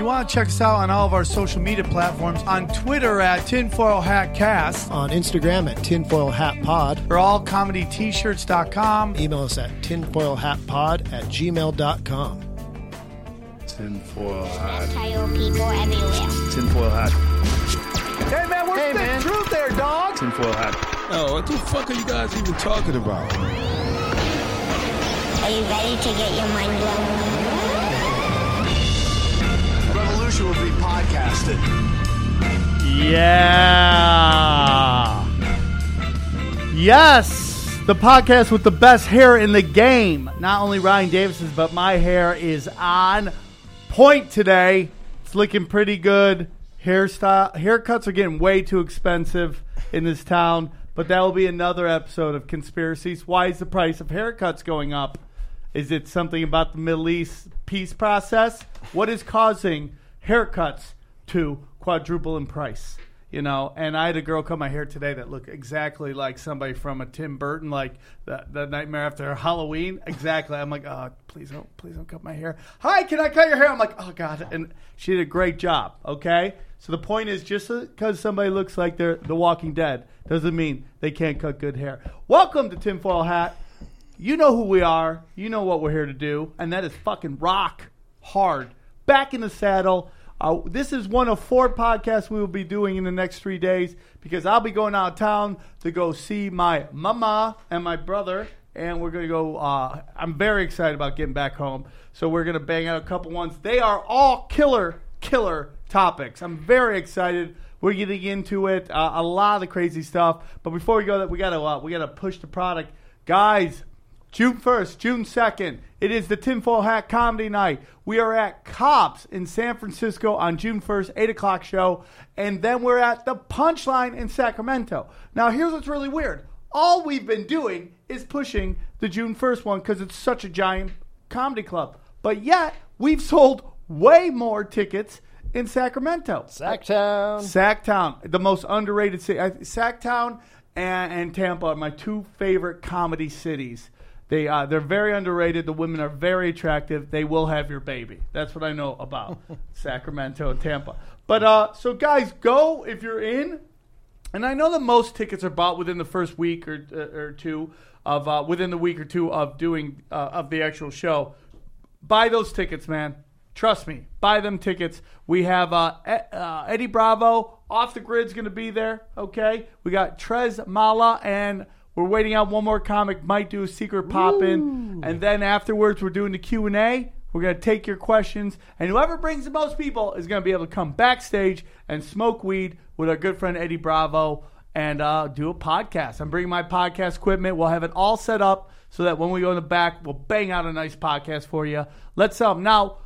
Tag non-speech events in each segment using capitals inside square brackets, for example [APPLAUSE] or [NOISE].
you want to check us out on all of our social media platforms, on Twitter at Tinfoil Hat Cast, On Instagram at Tinfoil Hat Pod. or allcomedyt-shirts.com. Email us at tinfoilhatpod at gmail.com. Tinfoil hat. Tire people everywhere. Tinfoil hat. Hey man, where's Hey, the man. truth there, dog? Tinfoil hat. Oh, what the fuck are you guys even talking about? Are you ready to get your mind blown? Be podcasted. Yeah. Yes, the podcast with the best hair in the game. Not only Ryan Davis's, but my hair is on point today. It's looking pretty good. Hairstyle haircuts are getting way too expensive in this town, but that will be another episode of conspiracies. Why is the price of haircuts going up? Is it something about the Middle East peace process? What is causing haircuts to quadruple in price? You know, and I had a girl cut my hair today that looked exactly like somebody from a Tim Burton, like the, the Nightmare After Halloween. Exactly. I'm like, oh, please don't, please don't cut my hair. Hi, can I cut your hair? I'm like, oh god. And she did a great job. Okay. So the point is, just because somebody looks like they're The Walking Dead doesn't mean they can't cut good hair. Welcome to Tinfoil Hat. You know who we are. You know what we're here to do, and that is fucking rock hard. Back in the saddle. Uh, this is one of four podcasts we will be doing in the next three days because I'll be going out of town to go see my mama and my brother, and we're gonna go. Uh, I'm very excited about getting back home, so we're gonna bang out a couple ones. They are all killer, killer topics. I'm very excited. We're getting into it, uh, a lot of the crazy stuff. But before we go, that we gotta uh, we gotta push the product, guys. June 1st, June 2nd, it is the Tinfoil Hat Comedy Night. We are at Cobb's in San Francisco on June 1st, 8 o'clock show. And then we're at the Punchline in Sacramento. Now, here's what's really weird. All we've been doing is pushing the June 1st one because it's such a giant comedy club. But yet, we've sold way more tickets in Sacramento. Sacktown. Sacktown, the most underrated city. Sacktown and, and Tampa are my two favorite comedy cities. They uh, they're very underrated. The women are very attractive. They will have your baby. That's what I know about [LAUGHS] Sacramento and Tampa. But uh, so guys, go if you're in. And I know that most tickets are bought within the first week or uh, or two of uh, within the week or two of doing uh, of the actual show. Buy those tickets, man. Trust me. Buy them tickets. We have uh, uh, Eddie Bravo off the grid's going to be there. Okay, we got Trez Mala and. We're waiting out one more comic. Might do a secret pop in, and then afterwards we're doing the Q and A. We're gonna take your questions, and whoever brings the most people is gonna be able to come backstage and smoke weed with our good friend Eddie Bravo and uh, do a podcast. I'm bringing my podcast equipment. We'll have it all set up so that when we go in the back, we'll bang out a nice podcast for you. Let's um now.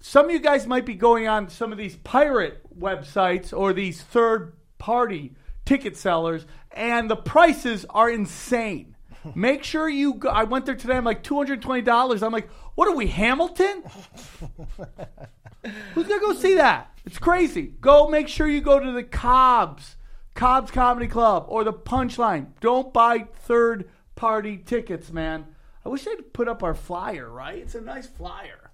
Some of you guys might be going on some of these pirate websites or these third party ticket sellers, and the prices are insane. [LAUGHS] Make sure you go. I went there today. I'm like $220. I'm like, what are we, Hamilton? [LAUGHS] Who's going to go see that? It's crazy. Go make sure you go to the Cobb's, Cobb's Comedy Club, or the Punchline. Don't buy third party tickets, man. I wish they'd put up our flyer, right? It's a nice flyer.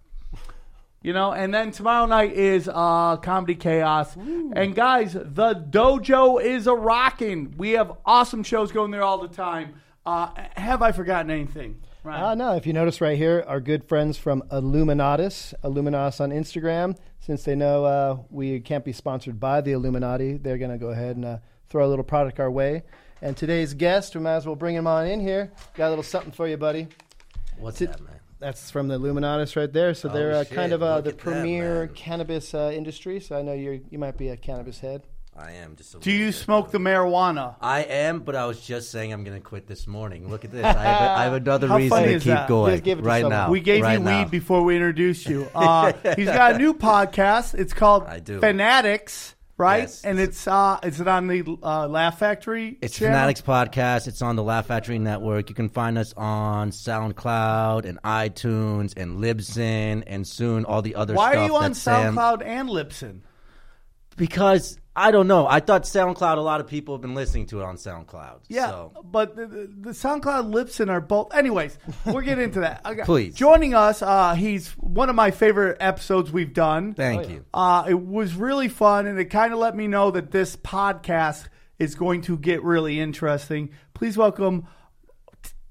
You know, and then tomorrow night is uh, Comedy Chaos. And guys, the dojo is a rocking. We have awesome shows going there all the time. Uh, have I forgotten anything? Right. Ah, no, if you notice right here, our good friends from Illuminatus, Illuminatus on Instagram, since they know uh, we can't be sponsored by the Illuminati, they're going to go ahead and uh, throw a little product our way. And today's guest, we might as well bring him on in here. Got a little something for you, buddy. What's it, that, man? That's from the Illuminatus right there. So they're Oh, uh, kind of uh, the at that, premier cannabis uh, industry. So I know you're you might be a cannabis head. I am just. A Do you bit. smoke the marijuana? I am, but I was just saying I'm going to quit this morning. Look at this. I have, a, I have [LAUGHS] another reason to keep that? going give it right someone. now. We gave right you now. weed before we introduced you. [LAUGHS] Uh, he's got a new [LAUGHS] podcast. It's called I do. Fanatics, right? Yes. and it's uh, is it on the uh, Laugh Factory? It's channel? Fanatics Podcast. It's on the Laugh Factory Network. You can find us on SoundCloud and iTunes and Libsyn and soon all the other Why are you on Sam- SoundCloud and Libsyn? Because I don't know. I thought SoundCloud. A lot of people have been listening to it on SoundCloud. Yeah, So. but the, the, the SoundCloud Libsyn are both. Anyways, we'll get into that. [LAUGHS] Okay. Please. Joining us, uh, he's one of my favorite episodes we've done. Thank you. Uh, it was really fun, and it kind of let me know that this podcast is going to get really interesting. Please welcome.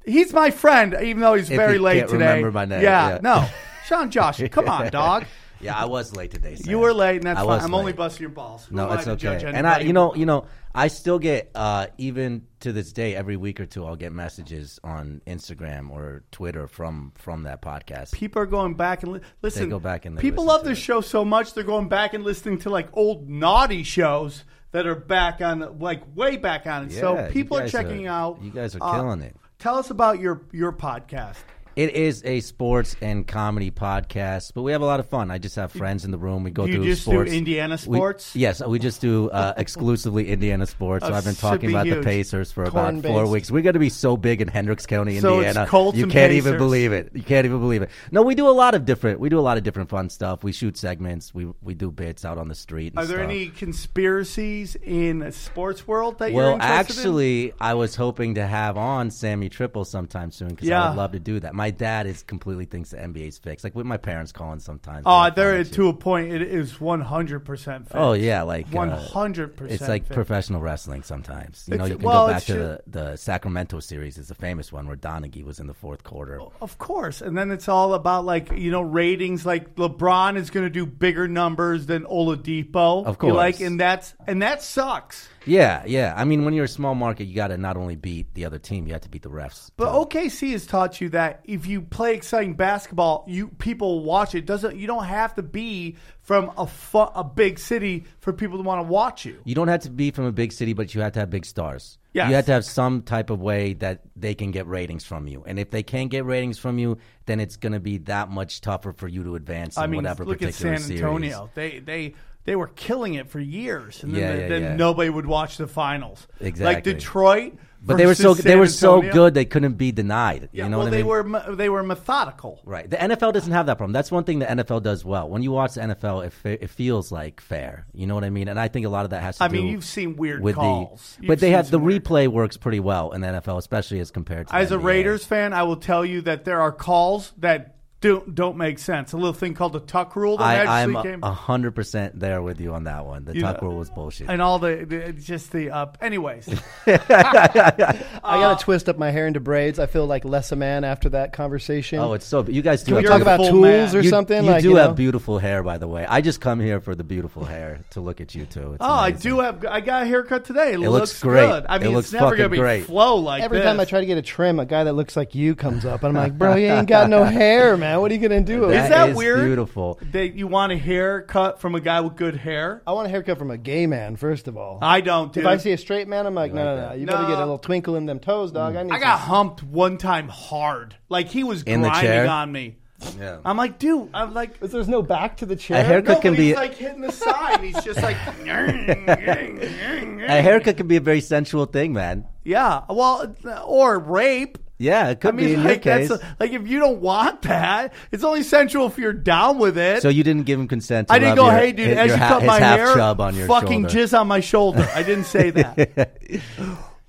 He's my friend, even though he's If very late can't today. remember my name, Yeah, yeah. no, [LAUGHS] Sean Josh, come on, dog. [LAUGHS] Yeah, I was late today. Sam. You were late, and that's I fine. was I'm only late. busting your balls. Who No, am I it's to judge okay. And I, anybody? you know, you know, I still get uh, even to this day, every week or two, I'll get messages on Instagram or Twitter from from that podcast. people are going back and li- listen. go back and they people listen love to this it. show so much they're going back and listening to like old naughty shows that are back on, like way back on it. so Yeah, you people are guys checking out. You guys are uh, killing it. Tell us about your your podcast. It is a sports and comedy podcast, but we have a lot of fun. I just have friends in the room. We go Do you through just do sports. Indiana We- sports? yes, we just do uh, exclusively Indiana sports. So I've been talking be about the. Pacers for about Corn-based. four weeks. We're going to be so big in Hendricks County, So it's Indiana. You can't even believe it. You can't even believe it. No, we do a lot of different. We do a lot of different fun stuff. We shoot segments. We we do bits out on the street. And Are there stuff. any conspiracies in the sports world that you're Well, interested in? actually, I was hoping to have on Sammy Triple sometime soon because Yeah. I would love to do that. My dad is completely thinks the NBA's fixed. Like with my parents calling sometimes. Oh, they're to a point. It is one hundred percent. Oh yeah, like uh, one hundred percent. It's like professional wrestling sometimes. You know, you can well, go back to the, the Sacramento series. It's a famous one where Donaghy was in the fourth quarter. Of course, and then it's all about like you know ratings. Like LeBron is going to do bigger numbers than Oladipo. Of course. like and that's and that sucks. Yeah, yeah. I mean, when you're a small market, you got to not only beat the other team, you have to beat the refs. But. OKC has taught you that if you play exciting basketball, you people watch it. Doesn't you don't have to be from a fu- a big city for people to want to watch you. You don't have to be from a big city, but you have to have big stars. Yes. You have to have some type of way that they can get ratings from you. And if they can't get ratings from you, then it's going to be that much tougher for you to advance in I mean, whatever look at particular San series. Antonio. They they they were killing it for years, and then, Yeah, they- yeah, then yeah. nobody would watch the finals. Exactly, like Detroit. But they were so versus they San were so good they couldn't be denied. Yeah, you know well, what I they mean? were they were methodical. Right. The NFL doesn't have that problem. That's one thing the NFL does well. When you watch the NFL, it, it feels like fair. You know what I mean? And I think a lot of that has to I do mean, you've seen weird with calls. the. You've But they have the replay works pretty well in the NFL, especially as compared to As a. Raiders fan, I will tell you that there are calls that don't don't make sense. A little thing called the tuck rule that I, actually I'm a hundred percent there with you on that one. The You tuck know- rule was bullshit. and all the, the just the [LAUGHS] uh, anyways. I Uh, got to twist up my hair into braids. I feel like less a man after that conversation. oh, it's so. You guys do. Can we talk about tools man. or you, something? You like, do you have beautiful hair, by the way. I just come here for the beautiful hair to look at you too. It's oh, I do have. I got a haircut today. It, looks great. good. I mean, It mean, looks it's never gonna be great. flow like Every this. time I try to get a trim, a guy that looks like you comes up, and I'm like, bro, you ain't got no hair, man. [LAUGHS] Now what are you gonna do? Is that is weird? Beautiful. That you want a haircut from a guy with good hair? I want a haircut from a gay man, first of all. I don't. Dude. if I see a straight man, I'm like, no, like no, that? no. You better get a little twinkle in them toes, dog. I hmm. need. I got some- humped one time hard. Like he was In grinding on me. Yeah. I'm like, dude. I'm like. There's no back to the chair. A haircut No, can be he's like hitting the side. He's just like. [LAUGHS] a haircut can be a very sensual thing, man. Yeah. Well, or rape. Yeah, it could I mean, be in like your that's case. like if you don't want that, it's only sensual if you're down with it. so you didn't give him consent. To I didn't go, your- hey, dude, his- as you ha- cut my half hair, chub on your fucking shoulder. jizz on my shoulder. I didn't say that. [LAUGHS]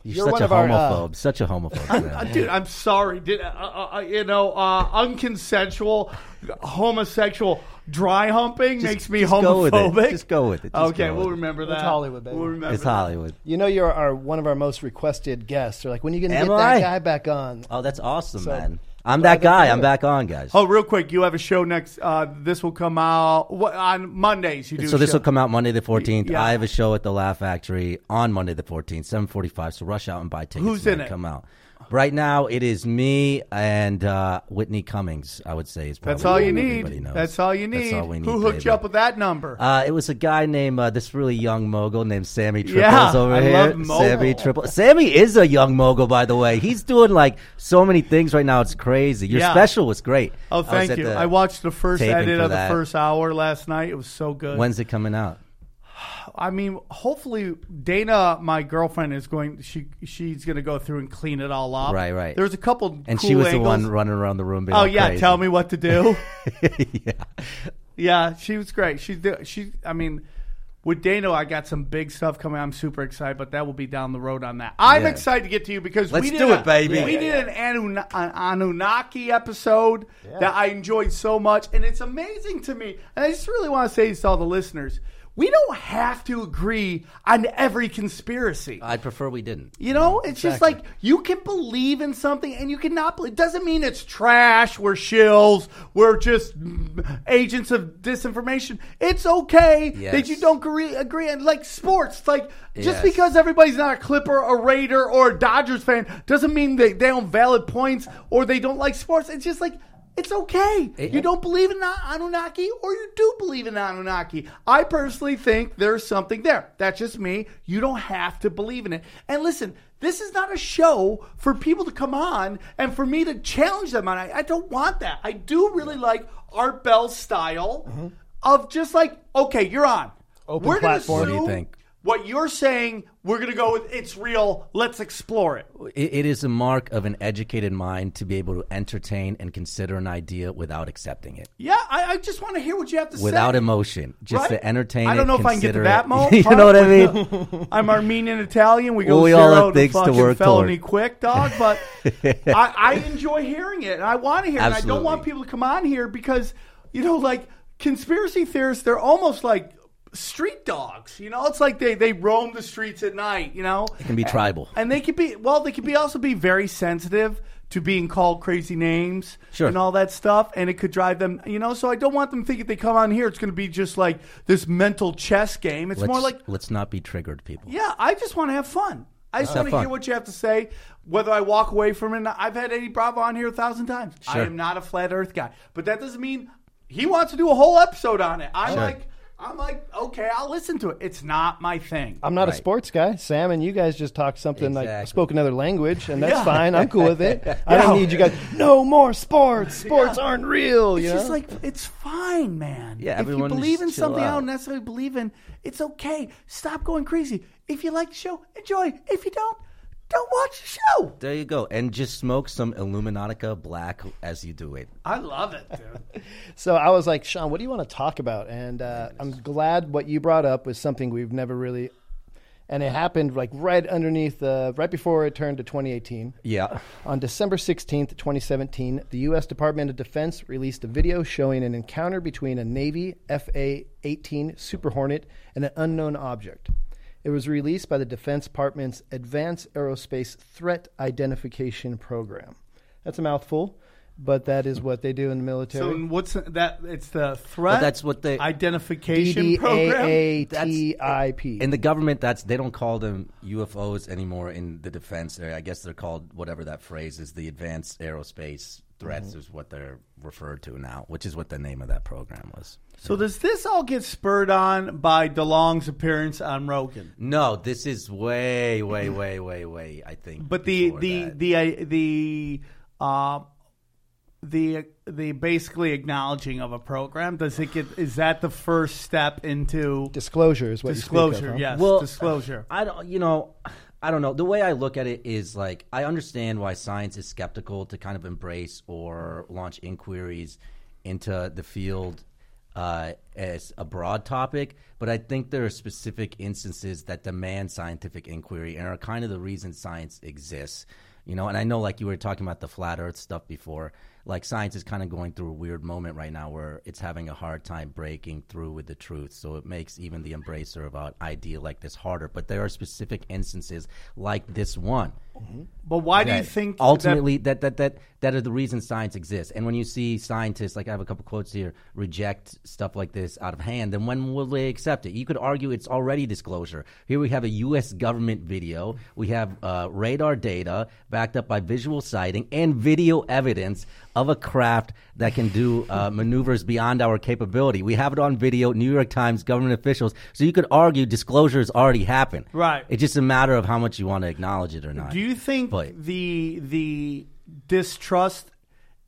You're, You're such a our, uh, homophobe. such a homophobe. Uh, man. Dude, I'm sorry. Did uh, uh, uh, you know uh, unconsensual, homosexual dry humping makes me just go with it. homophobic? Just go with it. Just okay, we'll with it. remember that. It's Hollywood, baby. We'll remember It's that. Hollywood. You know, you're our, one of our most requested guests. They're like, when are you going to Am get that guy back on? Oh, that's awesome, So, man. I'm that that guy. I'm back on, guys. Oh, real quick, you have a show next. Uh, this will come out what, on Mondays. You do. so a this show. will come out Monday the 14th. Yeah. I have a show at the Laugh Factory on Monday the 14th, 7:45. So rush out and buy tickets. Who's in it? Come out. Right now, it is me and uh, Whitney Cummings. I would say is probably That's all you need. That's all you need. That's all we need. Who hooked baby. you up with that number? Uh, it was a guy named uh, this really young mogul named Sammy Triples Yeah, over I here. Sammy Triple. Sammy is a young mogul, by the way. He's doing like so many things right now. It's crazy. Your Yeah. special was great. oh, thank at you. I watched the first edit of the first hour last night. It was so good. When's it coming out? I mean, hopefully Dana, my girlfriend, is going. She she's going to go through and clean it all up. Right, right. There's a couple, And cool she was angles. the one running around the room. Being Oh all yeah, crazy. tell me what to do. [LAUGHS] yeah. yeah, she was great. She do- she. I mean, with Dano, I got some big stuff coming. I'm super excited, but that will be down the road on that. I'm Yeah. excited to get to you because Let's we did do a- it, baby. We Yeah, did an, Anun- an Anunnaki episode that I enjoyed so much, and it's amazing to me. And I just really want to say this to all the listeners: we don't have to agree on every conspiracy. I'd prefer we didn't. You know, it's just like you can believe in something and you cannot believe. It doesn't mean it's trash. We're shills. We're just agents of disinformation. It's okay that you don't agree. Agree and like sports, like just Yes. because everybody's not a Clipper, a Raider, or a Dodgers fan doesn't mean they they don't valid points or they don't like sports. It's just like. It's okay. you don't believe in Anunnaki or you do believe in Anunnaki. I personally think there's something there. That's just me. You don't have to believe in it. And listen, this is not a show for people to come on and for me to challenge them on. I, I don't want that. I do really like Art Bell's style mm-hmm. of just like, okay, you're on. Open We're platform. What do you think? What you're saying, we're going to go with it's real. Let's explore it. It, it is a mark of an educated mind to be able to entertain and consider an idea without accepting it, Yeah, I, I just want to hear what you have to say. without emotion, just Right? to entertain. I don't it, know if I can get to that it. mo- [LAUGHS] you know what I mean? I'm Armenian Italian. We go Well, we all have things to fucking work felony toward. quick, dog. But [LAUGHS] I, I enjoy hearing it, and I want to hear it. And I don't want people to come on here because you know, like conspiracy theorists, they're almost like street dogs. You know, it's like they they roam the streets at night. You know, It can be tribal. and they could be well. They could be also be very sensitive to being called crazy names Sure. and all that stuff, and it could drive them. You know, so I don't want them thinking they come on here. It's going to be just like this mental chess game. It's let's, more like let's not be triggered, people. yeah, I just want to have fun. I just want to hear what you have to say. Whether I walk away from it, not. I've had Eddie Bravo on here a thousand times. I am not a flat Earth guy, but that doesn't mean he wants to do a whole episode on it. I'm Sure. like, I'm like, okay, I'll listen to it. It's not my thing. I'm not a sports guy. Sam and you guys just talked something like Exactly. spoke another language, and that's Yeah. fine. I'm cool with it. [LAUGHS] I don't need you guys. No more sports. Sports aren't real. It's You just know? like it's fine, man. Yeah, if you everyone believe in chill something I don't necessarily believe in, it's okay. Stop going crazy. If you like the show, enjoy. If you don't, don't watch the show. There you go, and just smoke some Illuminatica black as you do it. I love it, dude. [LAUGHS] So I was like, Sean, what do you want to talk about? And uh, I'm glad what you brought up was something we've never really, and it happened like right underneath, uh, right before it turned to 2018. Yeah, On December 16th, 2017, the U.S. Department of Defense released a video showing an encounter between a Navy FA 18 Super Hornet and an unknown object. It was released by the Defense Department's Advanced Aerospace Threat Identification Program. That's a mouthful, but that is what they do in the military. So what's that? It's the threat. But that's what they- identification program. DDAATIP. in the government, that's they don't call them UFOs anymore in the defense area. I guess they're called whatever that phrase is. The advanced aerospace threats Mm-hmm. is what they're referred to now, which is what the name of that program was. So does this all get spurred on by DeLonge's appearance on Rogan? No, this is way, way, way, way, way. I think. But the before the that. the uh, the uh, the the basically acknowledging of a program does it get is that the first step into Disclosure is what you disclosure? speak of, huh? Yes, Well, disclosure. I don't, you know, I don't know. The way I look at it is like I understand why science is skeptical to kind of embrace or launch inquiries into the field uh, as a broad topic, but I think there are specific instances that demand scientific inquiry and are kind of the reason science exists. You know, and I know like you were talking about the flat Earth stuff before. Like science is kind of going through a weird moment right now where it's having a hard time breaking through with the truth. So it makes even the embracer of an idea like this harder. But there are specific instances like this one But why do you think that- ultimately that, that that that are the reasons science exists. And when you see scientists, like I have a couple quotes here, reject stuff like this out of hand, then when will they accept it? You could argue it's already disclosure. Here we have a U.S. government video. We have uh, radar data backed up by visual sighting and video evidence of a craft that can do uh, [LAUGHS] maneuvers beyond our capability. We have it on video. New York Times, government officials. So you could argue disclosure has already happened. Right. It's just a matter of how much you want to acknowledge it or not. Do you think But- the the distrust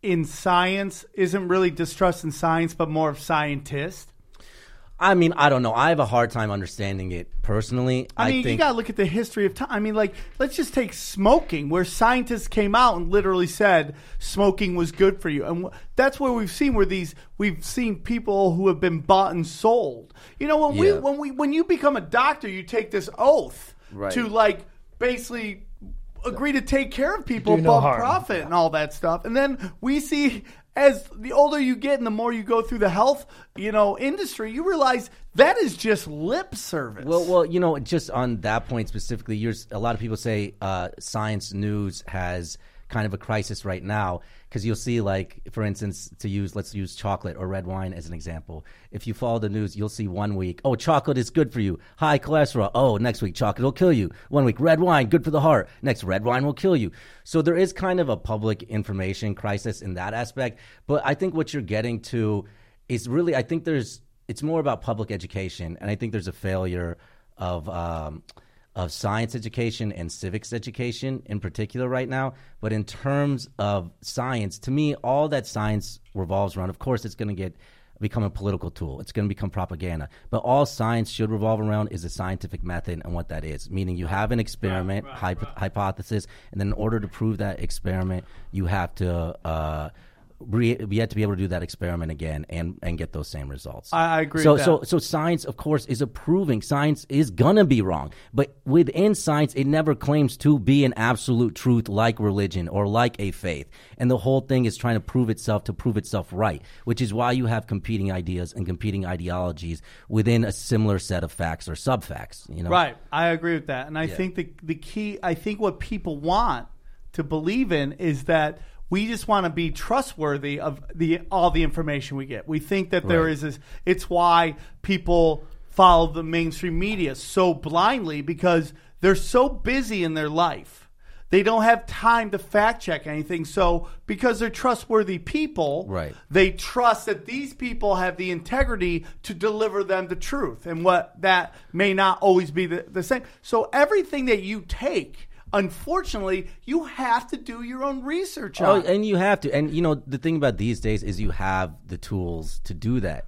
in science isn't really distrust in science, but more of scientists? I mean, I don't know. I have a hard time understanding it personally. I mean, you think got to look at the history of time. I mean, like, let's just take smoking, where scientists came out and literally said smoking was good for you, and that's where we've seen where these we've seen people who have been bought and sold. You know, when we when we when you become a doctor, you take this oath Right. to like basically agree to take care of people Do no above harm. profit and all that stuff, and then we see. As the older you get and the more you go through the health, you know, industry, you realize that is just lip service. Well, well, you know, just on that point specifically, you're, a lot of people say uh, science news has kind of a crisis right now because you'll see, like, for instance, to use let's use chocolate or red wine as an example. If you follow the news, you'll see one week, oh, chocolate is good for you, high cholesterol. Oh, next week, chocolate will kill you. One week, red wine, good for the heart. Next, red wine will kill you. So there is kind of a public information crisis in that aspect. But I think what you're getting to is really, I think there's it's more about public education, and I think there's a failure of um, of science education and civics education in particular right now. But in terms of science, to me, all that science revolves around. Of course, it's going to get become a political tool. It's going to become propaganda. But all science should revolve around is a scientific method and what that is. Meaning, you have an experiment, hypo- hypothesis, and then in order to prove that experiment, you have to. Uh, we had to be able to do that experiment again and, and get those same results. I- I agree So with so that. so science, of course, is approving. Science is gonna be wrong, but within science, it never claims to be an absolute truth like religion or like a faith. And the whole thing is trying to prove itself to prove itself right, which is why you have competing ideas and competing ideologies within a similar set of facts or sub facts. You know, Right. I agree with that. And I think the the key I think what people want to believe in is that we just want to be trustworthy of the all the information we get. We think that there Right. is this it's why people follow the mainstream media so blindly because they're so busy in their life. They don't have time to fact check anything. So because they're trustworthy people, Right. they trust that these people have the integrity to deliver them the truth and what that may not always be the, the same so everything that you take unfortunately you have to do your own research Oh, and you have to. And you know, the thing about these days is you have the tools to do that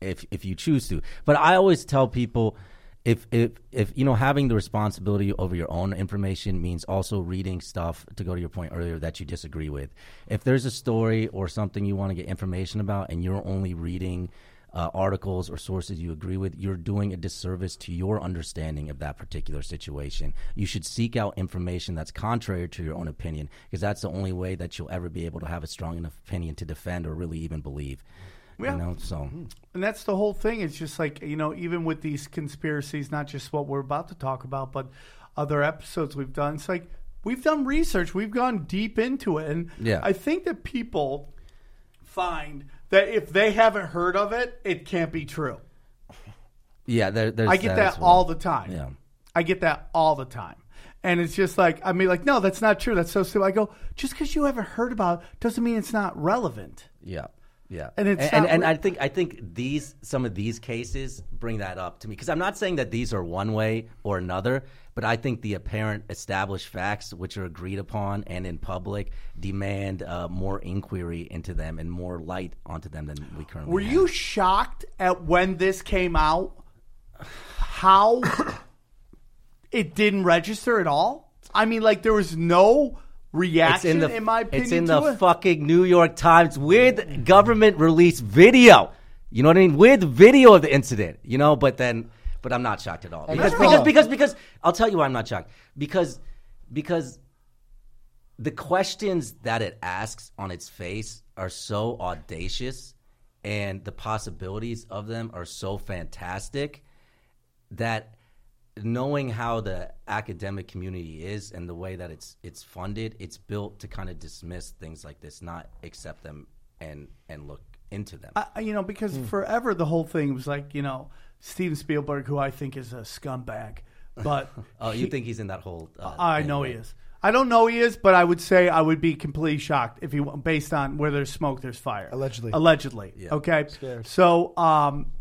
if if you choose to. But I always tell people if if if you know having the responsibility over your own information means also reading stuff to go to your point earlier that you disagree with. If there's a story or something you want to get information about and you're only reading uh, articles or sources you agree with, you're doing a disservice to your understanding of that particular situation. You should seek out information that's contrary to your own opinion, because that's the only way that you'll ever be able to have a strong enough opinion to defend or really even believe. Yeah. You know, so and that's the whole thing it's just like you know even with these conspiracies not just what we're about to talk about but other episodes we've done it's like we've done research we've gone deep into it and Yeah. i think that people find that if they haven't heard of it it can't be true yeah, there, there's I get as that well. all the time. Yeah. I get that all the time. And it's just like, I mean, like, no, that's not true. That's so stupid. I go, just because you haven't heard about it doesn't mean it's not relevant. Yeah. Yeah. And it's and, not and I think I think these some of these cases bring that up to me because I'm not saying that these are one way or another, but I think the apparent established facts which are agreed upon and in public demand uh, more inquiry into them and more light onto them than we currently Were have. you shocked at when this came out? How [COUGHS] it didn't register at all? I mean, like, there was no reaction, in, my opinion, It's in the it. fucking New York Times with government release video. You know what I mean? With video of the incident. You know, but then, but I'm not shocked at all because because, because because I'll tell you why I'm not shocked because because the questions that it asks on its face are so audacious and the possibilities of them are so fantastic that knowing how the academic community is and the way that it's it's funded, it's built to kind of dismiss things like this, not accept them and and look into them. I, you know, because forever the whole thing was like, you know, Steven Spielberg, who I think is a scumbag, but [LAUGHS] oh, you think he's in that whole? Uh, I thing, know he is. I don't know he is, but I would say I would be completely shocked if he based on where there's smoke, there's fire. Allegedly. allegedly. Okay, so um,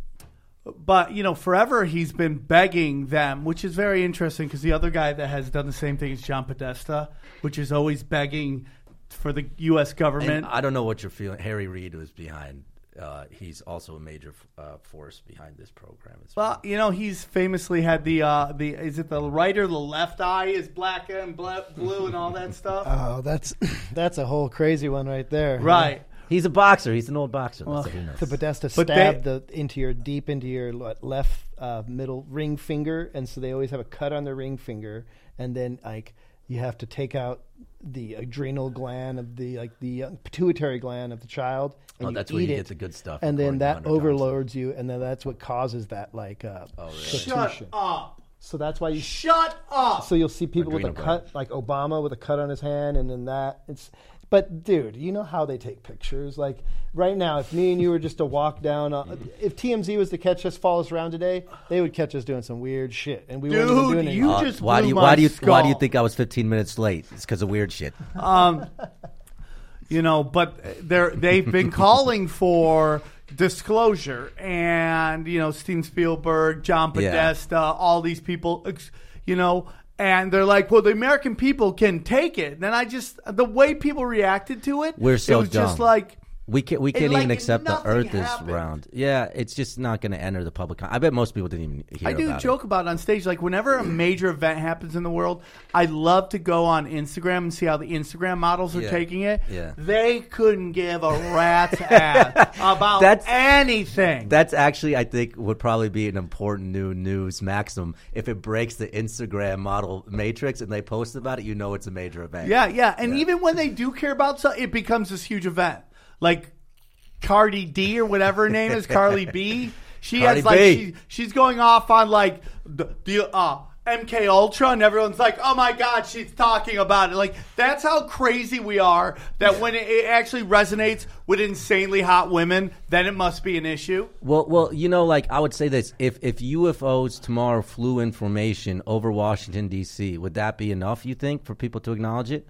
but you know, forever he's been begging them, which is very interesting because the other guy that has done the same thing is John Podesta, which is always begging for the U.S. government. And I don't know what you're feeling. Harry Reid was behind uh, he's also a major uh, force behind this program. As well. Well, you know, he's famously had the uh, the is it the right or the left eye is black and blue and all that [LAUGHS] stuff. Oh, that's [LAUGHS] that's a whole crazy one right there. right. He's a boxer. He's an old boxer. That's Well, what he knows. The Podesta But stab they- the into your deep into your le- left uh, middle ring finger, and so they always have a cut on their ring finger, and then like you have to take out the adrenal gland of the like the uh, pituitary gland of the child. And Oh, you that's where eat you it, get the good stuff, and then to that Hunter Thompson. overloads you, and then that's what causes that like uh, Oh, Shut protrusion. up. So that's why you Shut up. so you'll see people with a Adrenal cut, like Obama with a cut on his hand, and then that. It's, but dude, you know how they take pictures. Like right now, if me and you were just to walk down, uh, if TMZ was to catch us, follow us around today, they would catch us doing some weird shit, and we weren't even Dude, doing you anything. Uh, just why blew do you my why do you why do you think I was 15 minutes late? It's because of weird shit. Um, you know, but they're they've been calling for disclosure, and you know, Steven Spielberg, John Yeah. Podesta, all these people, ex- you know. And they're like, well, the American people can take it. And then I just, the way people reacted to it, We're so it was just like, We can't we can't like even accept the Earth is round. Yeah, it's just not going to enter the public. Con- I bet most people didn't even hear I do about joke about it on stage. Like whenever a major event happens in the world, I love to go on Instagram and see how the Instagram models are Yeah. taking it. Yeah. They couldn't give a rat's ass [LAUGHS] about That's- anything. That's actually, I think, would probably be an important new news maxim. If it breaks the Instagram model matrix and they post about it, you know it's a major event. yeah, yeah. And even when they do care about something, it becomes this huge event. Like Cardi D or whatever her name is, Carly B. She Cardi has like B. she, she's going off on like the, the uh MK Ultra and everyone's like, "Oh my god, she's talking about it." Like that's how crazy we are that when it, it actually resonates with insanely hot women, then it must be an issue. Well, well, you know, like I would say this: if if UFOs tomorrow flew information over Washington D.C., would that be enough? You think for people to acknowledge it?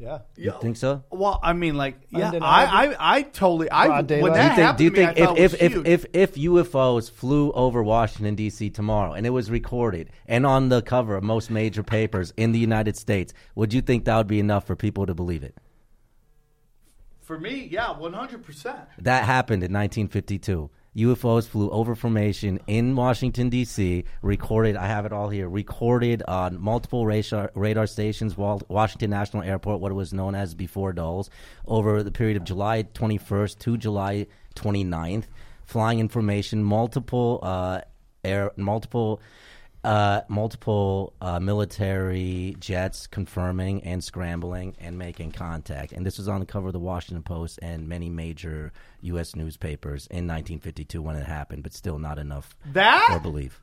Yeah, yeah. You think so? Well, I mean, like, yeah, I, I, I totally, I Broad when that Do you happened do you to me, think I thought if, it if, was if, huge. if if UFOs flew over Washington D.C. tomorrow and it was recorded and on the cover of most major papers in the United States, would you think that would be enough for people to believe it? for me, yeah, one hundred percent. That happened in 1952. UFOs flew over formation in Washington D.C. Recorded, I have it all here. Recorded on multiple radar, radar stations, Washington National Airport, what it was known as before Dulles, over the period of July 21st to July 29th. Flying information, multiple uh, air, multiple uh, multiple uh, military jets confirming and scrambling and making contact. And this was on the cover of the Washington Post and many major U.S. newspapers in 1952 when it happened, but still not enough That? for belief.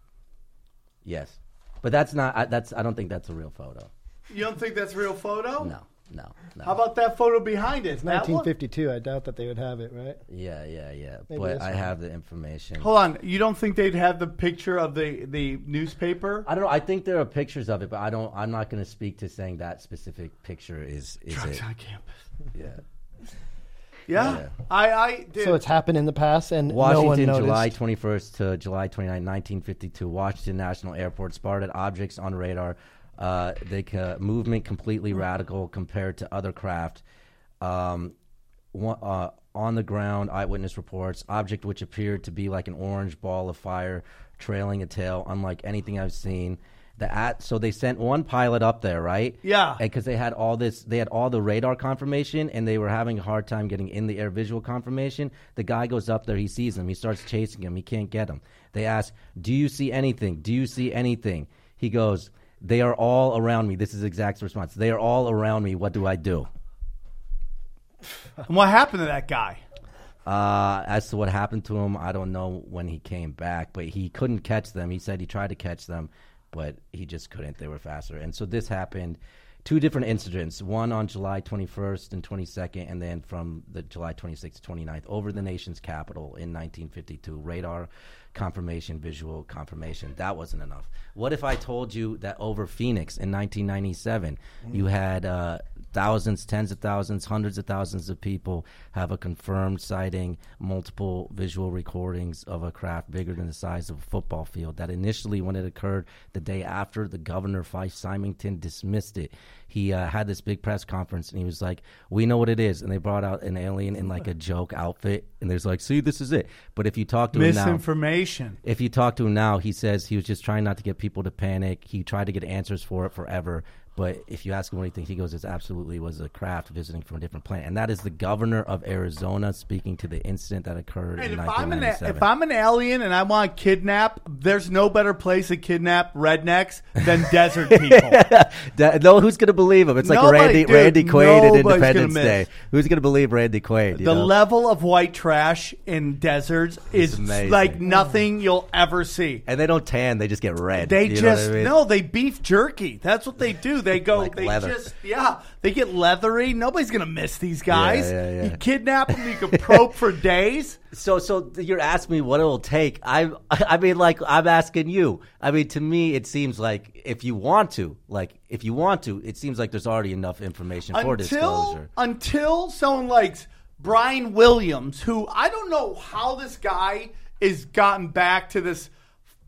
Yes, but that's not. I, that's. I don't think that's a real photo. You don't think that's a real photo? No, no, no. How about that photo behind it? That one? 1952. I doubt that they would have it, right? Yeah, yeah, yeah. Maybe but this I one. have the information. Hold on. You don't think they'd have the picture of the the newspaper? I don't know. I think there are pictures of it, but I don't. I'm not going to speak to saying that specific picture is is Drugs it. on campus. Yeah. Yeah, Yeah. I, I did. So it's happened in the past, and Washington, no one noticed. July 21st to July 29, 1952. Washington National Airport spotted objects on radar. Uh, they ca- movement completely radical compared to other craft. Um, one, uh, on the ground, eyewitness reports object which appeared to be like an orange ball of fire trailing a tail, unlike anything I've seen. The at so they sent one pilot up there, right? Yeah. because they had all this, they had all the radar confirmation, and they were having a hard time getting in the air visual confirmation. The guy goes up there, he sees him, he starts chasing him, he can't get him. They ask, "Do you see anything? Do you see anything?" He goes, "They are all around me." This is exact response. They are all around me. What do I do? And what happened to that guy? Uh, as to what happened to him, I don't know when he came back, but he couldn't catch them. He said he tried to catch them, but he just couldn't. They were faster. And so this happened two different incidents one on July 21st and 22nd, and then from the July 26th to 29th over the nation's capital in 1952. Radar confirmation, visual confirmation. That wasn't enough. What if I told you that over Phoenix in 1997, you had uh, thousands, tens of thousands, hundreds of thousands of people have a confirmed sighting, multiple visual recordings of a craft bigger than the size of a football field. That initially, when it occurred the day after, the governor, Fife Symington, dismissed it. He uh, had this big press conference and he was like, We know what it is. And they brought out an alien in like a [LAUGHS] joke outfit. And there's like, See, this is it. But if you talk to him now, Misinformation. if you talk to him now, he says he was just trying not to get people to panic. He tried to get answers for it forever. But if you ask him what he thinks, he goes, "It absolutely was a craft visiting from a different planet." And that is the governor of Arizona speaking to the incident that occurred And in if I'm an 1997. if I'm an alien and I want to kidnap, there's no better place to kidnap rednecks than [LAUGHS] desert people. [LAUGHS] Da- no, who's going to believe him? It's like Nobody, Randy dude, Randy Quaid at Independence. Day. Who's going to believe Randy Quaid? the know? level of white trash in deserts is amazing. like nothing you'll ever see. and they don't tan; they just get red. They just I mean? no, they beef jerky. That's what they do. They [LAUGHS] go, Like they leather. just yeah, they get leathery. Nobody's gonna miss these guys. Yeah, yeah, yeah. You kidnap them, you can probe for [LAUGHS] days. So, so you're asking me what it'll take. I, I mean, like I'm asking you. I mean, to me, it seems like if you want to, like if you want to, it seems like there's already enough information for until disclosure. until someone likes Brian Williams, who I don't know how this guy is gotten back to this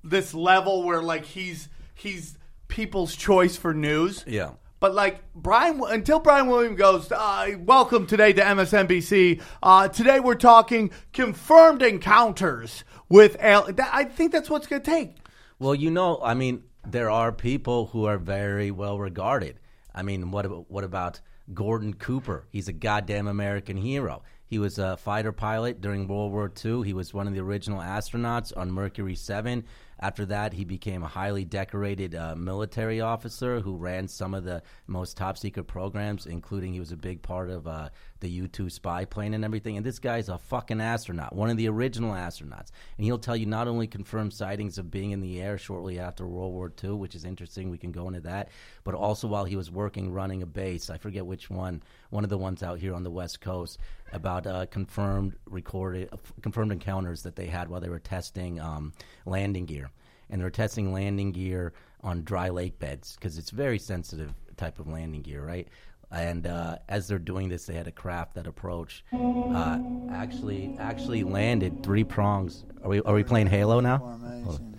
this level where like he's he's people's choice for news. Yeah. But like Brian, until Brian Williams goes, uh, welcome today to MSNBC. Uh, today we're talking confirmed encounters with. Al- I think that's what's going to take. Well, you know, I mean, there are people who are very well regarded. I mean, what about, what about Gordon Cooper? He's a goddamn American hero. He was a fighter pilot during World War II. He was one of the original astronauts on Mercury 7. After that, he became a highly decorated uh, military officer who ran some of the most top secret programs, including he was a big part of uh, the U 2 spy plane and everything. And this guy's a fucking astronaut, one of the original astronauts. And he'll tell you not only confirmed sightings of being in the air shortly after World War II, which is interesting, we can go into that, but also while he was working running a base. I forget which one, one of the ones out here on the West Coast, about uh, confirmed recorded, uh, confirmed encounters that they had while they were testing um, landing gear. And they're testing landing gear on dry lake beds because it's very sensitive type of landing gear, right? And uh, as they're doing this, they had a craft that approached, uh, actually actually landed three prongs. Are we are we playing Halo now? Hold on. Formation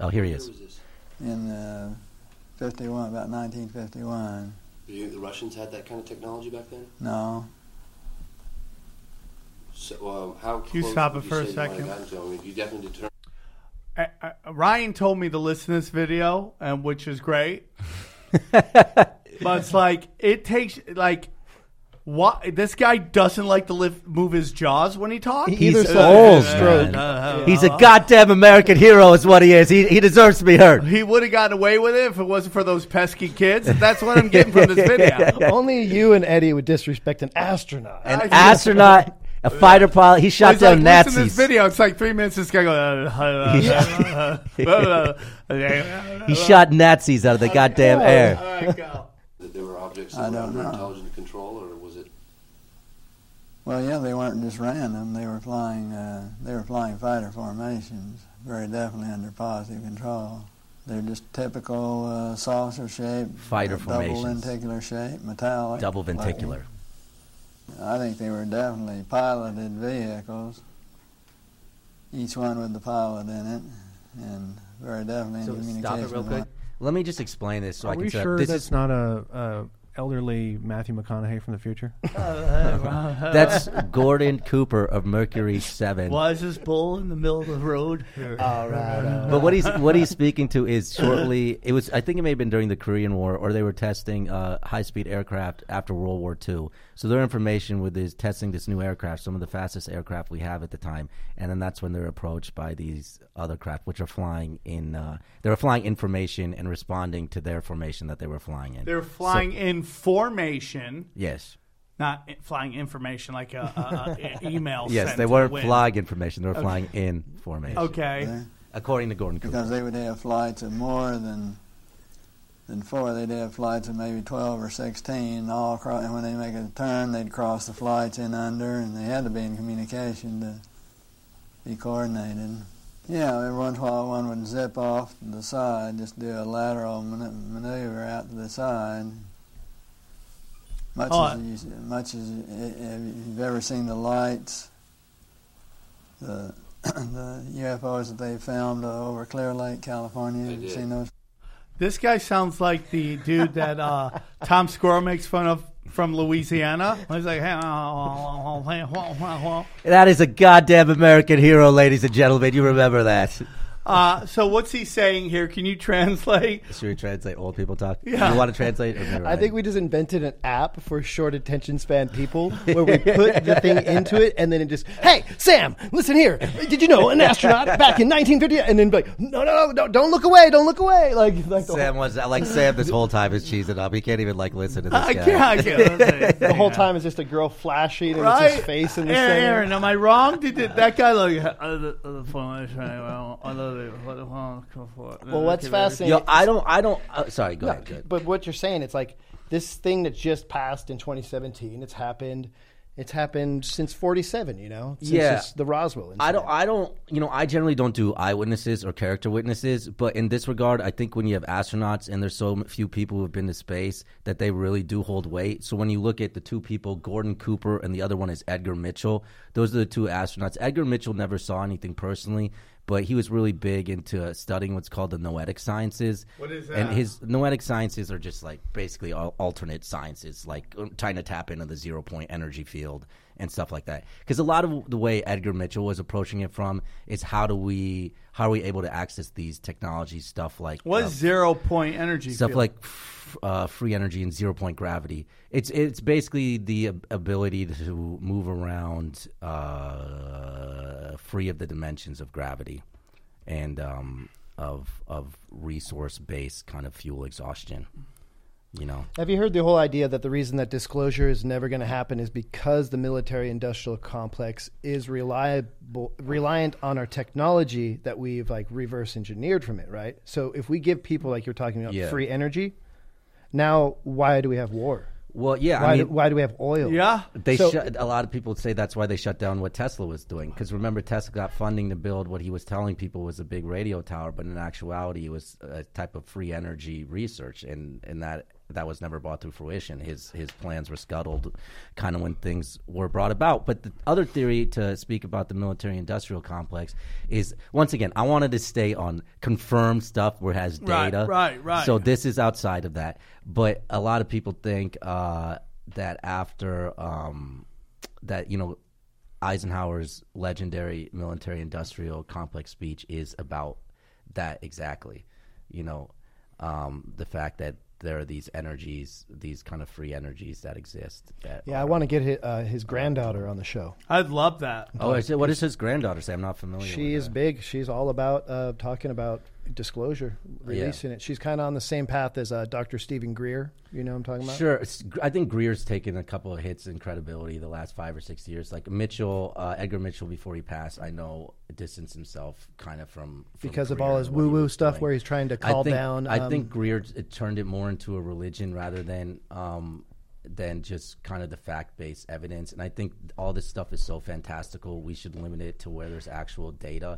Oh, here he is. in uh, 51, about 1951. Do You think the Russians had that kind of technology back then? No, So, um, how you stop it for a say you second? to? I mean, you definitely determined. Uh, uh, Ryan told me to listen to this video, and which is great. [LAUGHS] but it's like it takes like what this guy doesn't like to lift, move his jaws when he talks. Either He's side. old. Stroke. He's a goddamn American hero, is what he is. He he deserves to be heard. He would have gotten away with it if it wasn't for those pesky kids. That's what I'm getting from this [LAUGHS] video. Only you and Eddie would disrespect an astronaut. An astronaut, a fighter pilot. He shot It's like, down Nazis. this video. It's like three minutes. This guy goes. He shot Nazis out of the goddamn air. All right, go. That there were objects I that were don't under know. intelligent control, or was it? well, yeah, they weren't just random. They were flying. Uh, they were flying fighter formations, very definitely under positive control. They're just typical uh, saucer shape, Fighter double formations. lenticular shape, metallic. Double like- venticular. I think they were definitely piloted vehicles, each one with the pilot in it, and very definitely in So communication. stop it real quick. Let me just explain this so I Are can we set sure this that's is not a, a elderly Matthew McConaughey from the future? [LAUGHS] that's Gordon Cooper of Mercury Seven. Why is this bull in the middle of the road? All right. But what he's what he's speaking to is shortly. It was I think it may have been during the Korean War, or they were testing uh, high speed aircraft after World War II. So their information with is testing this new aircraft, some of the fastest aircraft we have at the time, and then that's when they're approached by these other craft, which are flying in. Uh, they were flying information and responding to their formation that they were flying in. They're flying in formation, yes, not flying information like a, a, a email. yes, sent they weren't the flying information; they were flying in formation. Okay. Yeah. according to Gordon Cooper. Because they would have flights of more than than four. They'd have flights of maybe 12 or 16. All across, and when they make a turn, they'd cross the flights in under, and they had to be in communication to be coordinated. Yeah, every once in a while one would zip off to the side, just do a lateral man- maneuver out to the side. Much Oh, as you, much as you, if you've ever seen the lights, the [COUGHS] the UFOs that they filmed uh, over Clear Lake, California. I You've seen those? This guy sounds like the dude that uh, Tom Squirrel makes fun of from Louisiana. He's like, hey, That is a goddamn American hero, ladies and gentlemen. You remember that. Uh, so what's he saying here? Can you translate? [LAUGHS] Should we translate old people talk? Yeah. You want to translate? Or never I think we just invented an app for short attention span people where we put the thing into it and then it just, hey, Sam, listen here. Did you know an astronaut back in 1950? And then be like, no, no, no, no, don't look away, don't look away. Like, like the, Sam was like Sam this whole time is cheesing up. He can't even like listen to this I guy. can't. I can't. [LAUGHS] the whole time is just a girl flashing and it's his face in the Aaron, center. Aaron, am I wrong? Did, did that guy [LAUGHS] look? Well, what's fascinating? Yo, I don't. I don't. Uh, sorry, go No, ahead. Go ahead. But what you're saying, it's like this thing that just passed in 2017. It's happened. It's happened since 47. You know, since Yeah. this- the Roswell. Incident. I don't. I don't. You know, I generally don't do eyewitnesses or character witnesses. But in this regard, I think when you have astronauts and there's so m- few people who have been to space that they really do hold weight. So when you look at the two people, Gordon Cooper and the other one is Edgar Mitchell. Those are the two astronauts. Edgar Mitchell never saw anything personally. But he was really big into studying what's called the noetic sciences. What is that? And his noetic sciences are just like basically alternate sciences, like um, trying to tap into the zero point energy field and stuff like that. Because a lot of the way Edgar Mitchell was approaching it from is how do we how are we able to access these technologies, stuff like What uh, zero point energy? stuff field? like f- uh, free energy and zero point gravity. It's it's basically the ability to move around uh, free of the dimensions of gravity and um, of of resource based kind of fuel exhaustion. You know, Have you heard the whole idea that the reason that disclosure is never going to happen is because the military industrial complex is reliable reliant on our technology that we've like reverse engineered from it, right? So if we give people like you're talking about Yeah. free energy, now why do we have war? well, yeah, Why I do, why do we have oil? yeah. They So- shut, a lot of people would say that's why they shut down what Tesla was doing. Because remember, Tesla got funding to build what he was telling people was a big radio tower, but in actuality, it was a type of free energy research, and and that that was never brought to fruition. His his plans were scuttled, kind of when things were brought about. But the other theory to speak about the military industrial complex is once again, I wanted to stay on confirmed stuff where it has Right, data. right, right. So this is outside of that. But a lot of people think uh, that after um, that, you know, Eisenhower's legendary military industrial complex speech is about that exactly. You know, um, the fact that there are these energies, these kind of free energies that exist. That Yeah, I want to get his, uh, his granddaughter on the show. I'd love that. Oh, is it, what does his granddaughter say? I'm not familiar. She with is that. big. She's all about uh, talking about disclosure, releasing it. She's kind of on the same path as uh, Dr. Steven Greer. You know what I'm talking about? Sure, It's- I think Greer's taken a couple of hits in credibility the last five or six years. Like Mitchell, uh, Edgar Mitchell, before he passed, I know distanced himself kind of from, from Because of all his woo-woo stuff doing. where he's trying to I think- down, I um, think Greer it turned it more into a religion rather than um, than just kind of the fact based evidence. And I think all this stuff is so fantastical. We should limit it to where there's actual data.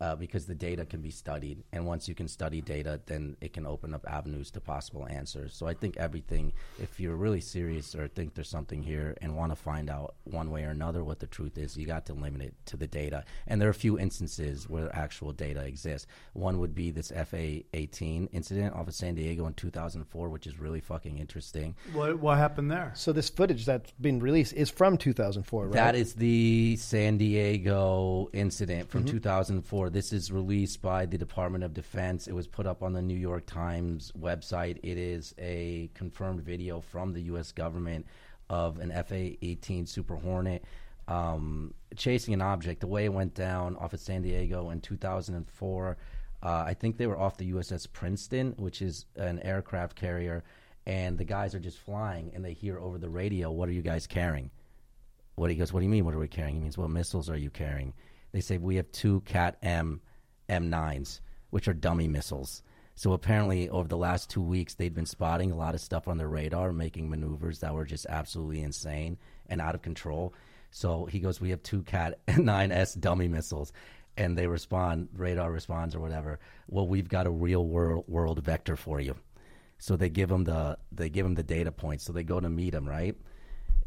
Uh, because the data can be studied, and once you can study data, then it can open up avenues to possible answers. So I think everything, if you're really serious or think there's something here and want to find out one way or another what the truth is, you got to limit it to the data. And there are a few instances where actual data exists. One would be this FA 18 incident off of San Diego in 2004, which is really fucking interesting. What, what happened there? So this footage that's been released is from 2004, right? That is the San Diego incident from Mhm. 2004. This is released by the Department of Defense. It was put up on the New York Times website. It is a confirmed video from the U.S. government of an FA 18 Super Hornet um, chasing an object. The way it went down off of San Diego in 2004, uh, I think they were off the USS Princeton, which is an aircraft carrier, and the guys are just flying and they hear over the radio, What are you guys carrying? What he goes, what do you mean? What are we carrying? He means, what missiles are you carrying? They say we have two Cat M M9s, which are dummy missiles. So apparently, over the last two weeks, they'd been spotting a lot of stuff on their radar, making maneuvers that were just absolutely insane and out of control. So he goes, "We have two Cat [LAUGHS] 9S dummy missiles," and they respond. Radar responds or whatever. Well, we've got a real world world vector for you. So they give them the they give them the data points. So they go to meet them, right?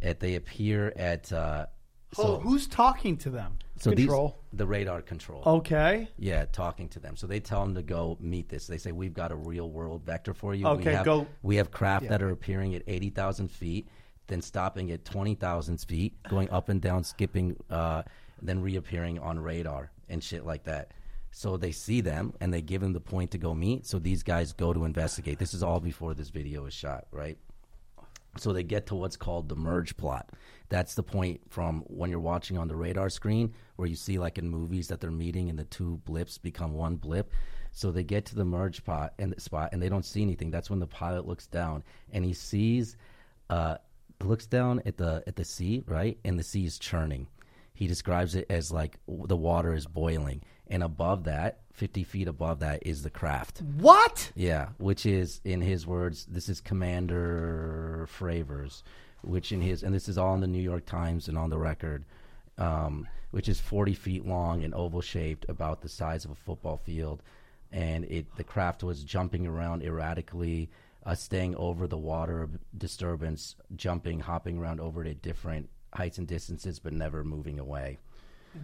At they appear at. Uh, oh, who's talking to them? so Control. These, the radar control. Okay. Yeah, talking to them. So they tell them to go meet this. They say we've got a real world vector for you. Okay, we have, go- We have craft that are appearing at eighty thousand feet, then stopping at twenty thousand feet, going up and down, skipping, uh, then reappearing on radar and shit like that. So they see them and they give them the point to go meet. So these guys go to investigate. This is all before this video is shot, right? So they get to what's called the merge plot. That's the point from when you're watching on the radar screen where you see like in movies that they're meeting and the two blips become one blip. So they get to the merge pot and spot and they don't see anything. That's when the pilot looks down and he sees uh looks down at the at the sea, right? And the sea is churning. He describes it as like the water is boiling and above that, 50 feet above that is the craft. What? Yeah, which is in his words, this is Commander Fravers, which in his and this is all in the New York Times and on the record, um, which is forty feet long and oval shaped, about the size of a football field, and it the craft was jumping around erratically, uh, staying over the water disturbance, jumping, hopping around over it at different heights and distances, but never moving away.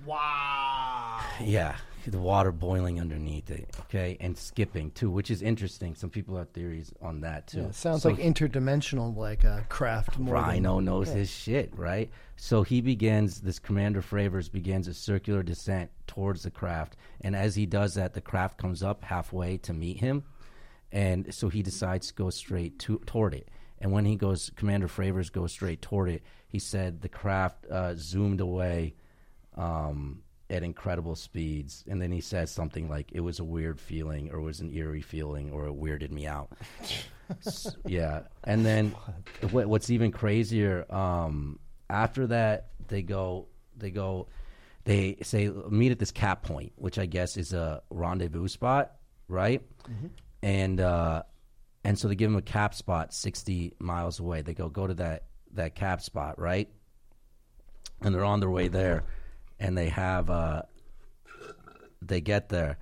Wow. [LAUGHS] Yeah, the water boiling underneath it. Okay, and skipping too, which is interesting. Some people have theories on that too. Yeah, it sounds So like interdimensional, like a craft. More than- Rhino knows Yeah. his shit, right? So he begins, this Commander Fravers begins a circular descent towards the craft. And as he does that, the craft comes up halfway to meet him. And so he decides to go straight to, toward it. And when he goes, Commander Fravers goes straight toward it, he said the craft uh, zoomed away um, at incredible speeds. And then he says something like, it was a weird feeling, or it was an eerie feeling, or it weirded me out. S- yeah. And then what, what's even crazier, um, after that, they go, they go, they say, meet at this cap point, which I guess is a rendezvous spot, right? And, uh, and so they give him a cap spot 60 miles away. They go, go to that, that cap spot, right? And they're on their way there. And they have, uh, they get there,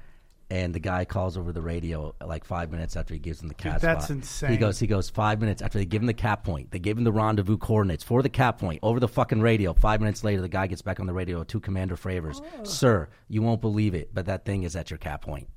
and the guy calls over the radio like five minutes after he gives them the cap that's spot. insane. He goes, he goes five minutes after they give him the cap point. They give him the rendezvous coordinates for the cap point over the fucking radio. Five minutes later, the guy gets back on the radio to Commander Fravers. Sir, you won't believe it, but that thing is at your cap point.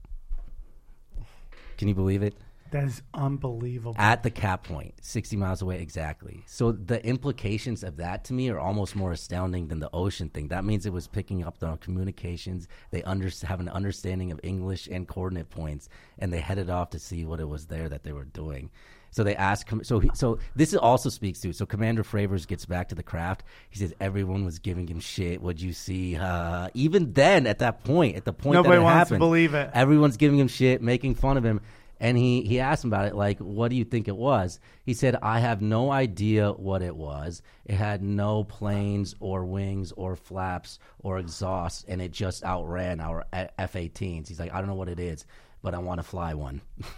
Can you believe it? That is unbelievable. At the cap point, 60 miles away exactly. So the implications of that to me are almost more astounding than the ocean thing. That means it was picking up the communications. They under, have an understanding of English and coordinate points, and they headed off to see what it was there that they were doing. So they asked. So he, so this also speaks to. So Commander Fravers gets back to the craft. He says everyone was giving him shit. What'd you see? Uh, even then, at that point, at the point Nobody that it wants to believe it. Everyone's giving him shit, making fun of him. And he, he asked him about it, like, what do you think it was? He said, I have no idea what it was. It had no planes or wings or flaps or exhaust, and it just outran our F 18s. He's like, I don't know what it is, but I want to fly one. [LAUGHS]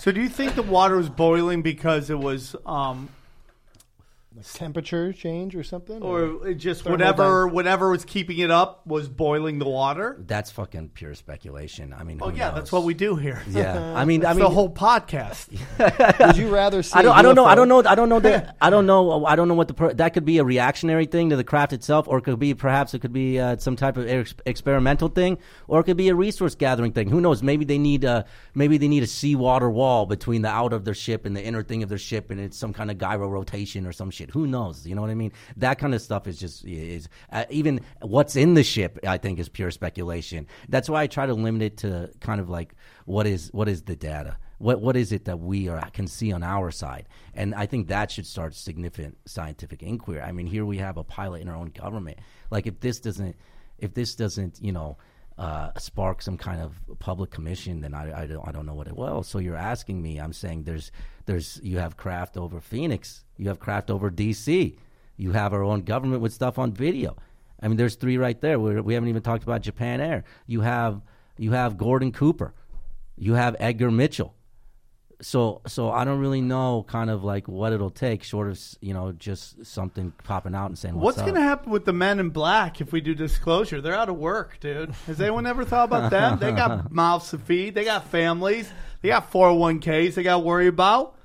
So do you think the water was boiling because it was, um, temperature change or something, or it just whatever whatever was keeping it up was boiling the water? That's fucking pure speculation. I mean, Oh yeah, knows? that's what we do here. Yeah, I [LAUGHS] mean, That's I mean, the whole podcast. [LAUGHS] Would you rather see? I don't. a I don't know. I don't know. I don't know that. I don't know. I don't know what the. Per, that could be a reactionary thing to the craft itself, or it could be perhaps it could be uh, some type of ex- experimental thing, or it could be a resource gathering thing. Who knows? Maybe they need a. Maybe they need a seawater wall between the out of their ship and the inner thing of their ship, and it's some kind of gyro rotation or some shit. Who knows? You know what I mean? That kind of stuff is just is uh, even what's in the ship. I think is pure speculation. That's why I try to limit it to kind of like what is what is the data. What what is it that we are can see on our side? And I think that should start significant scientific inquiry. I mean, here we have a pilot in our own government. Like if this doesn't if this doesn't you know uh, spark some kind of public commission, then I, I don't I don't know what it will. So you're asking me. I'm saying there's there's you have craft over Phoenix, you have craft over DC, you have our own government with stuff on video. I mean, there's three right there. We're, we haven't even talked about Japan Air. You have you have Gordon Cooper, you have Edgar Mitchell So so I don't really know kind of like what it'll take, short of you know just something popping out and saying What's what's, going to happen with the men in black if we do disclosure? They're out of work, dude. Has anyone ever thought about them? They got [LAUGHS] mouths to feed. They got families. They got 401ks they got to worry about.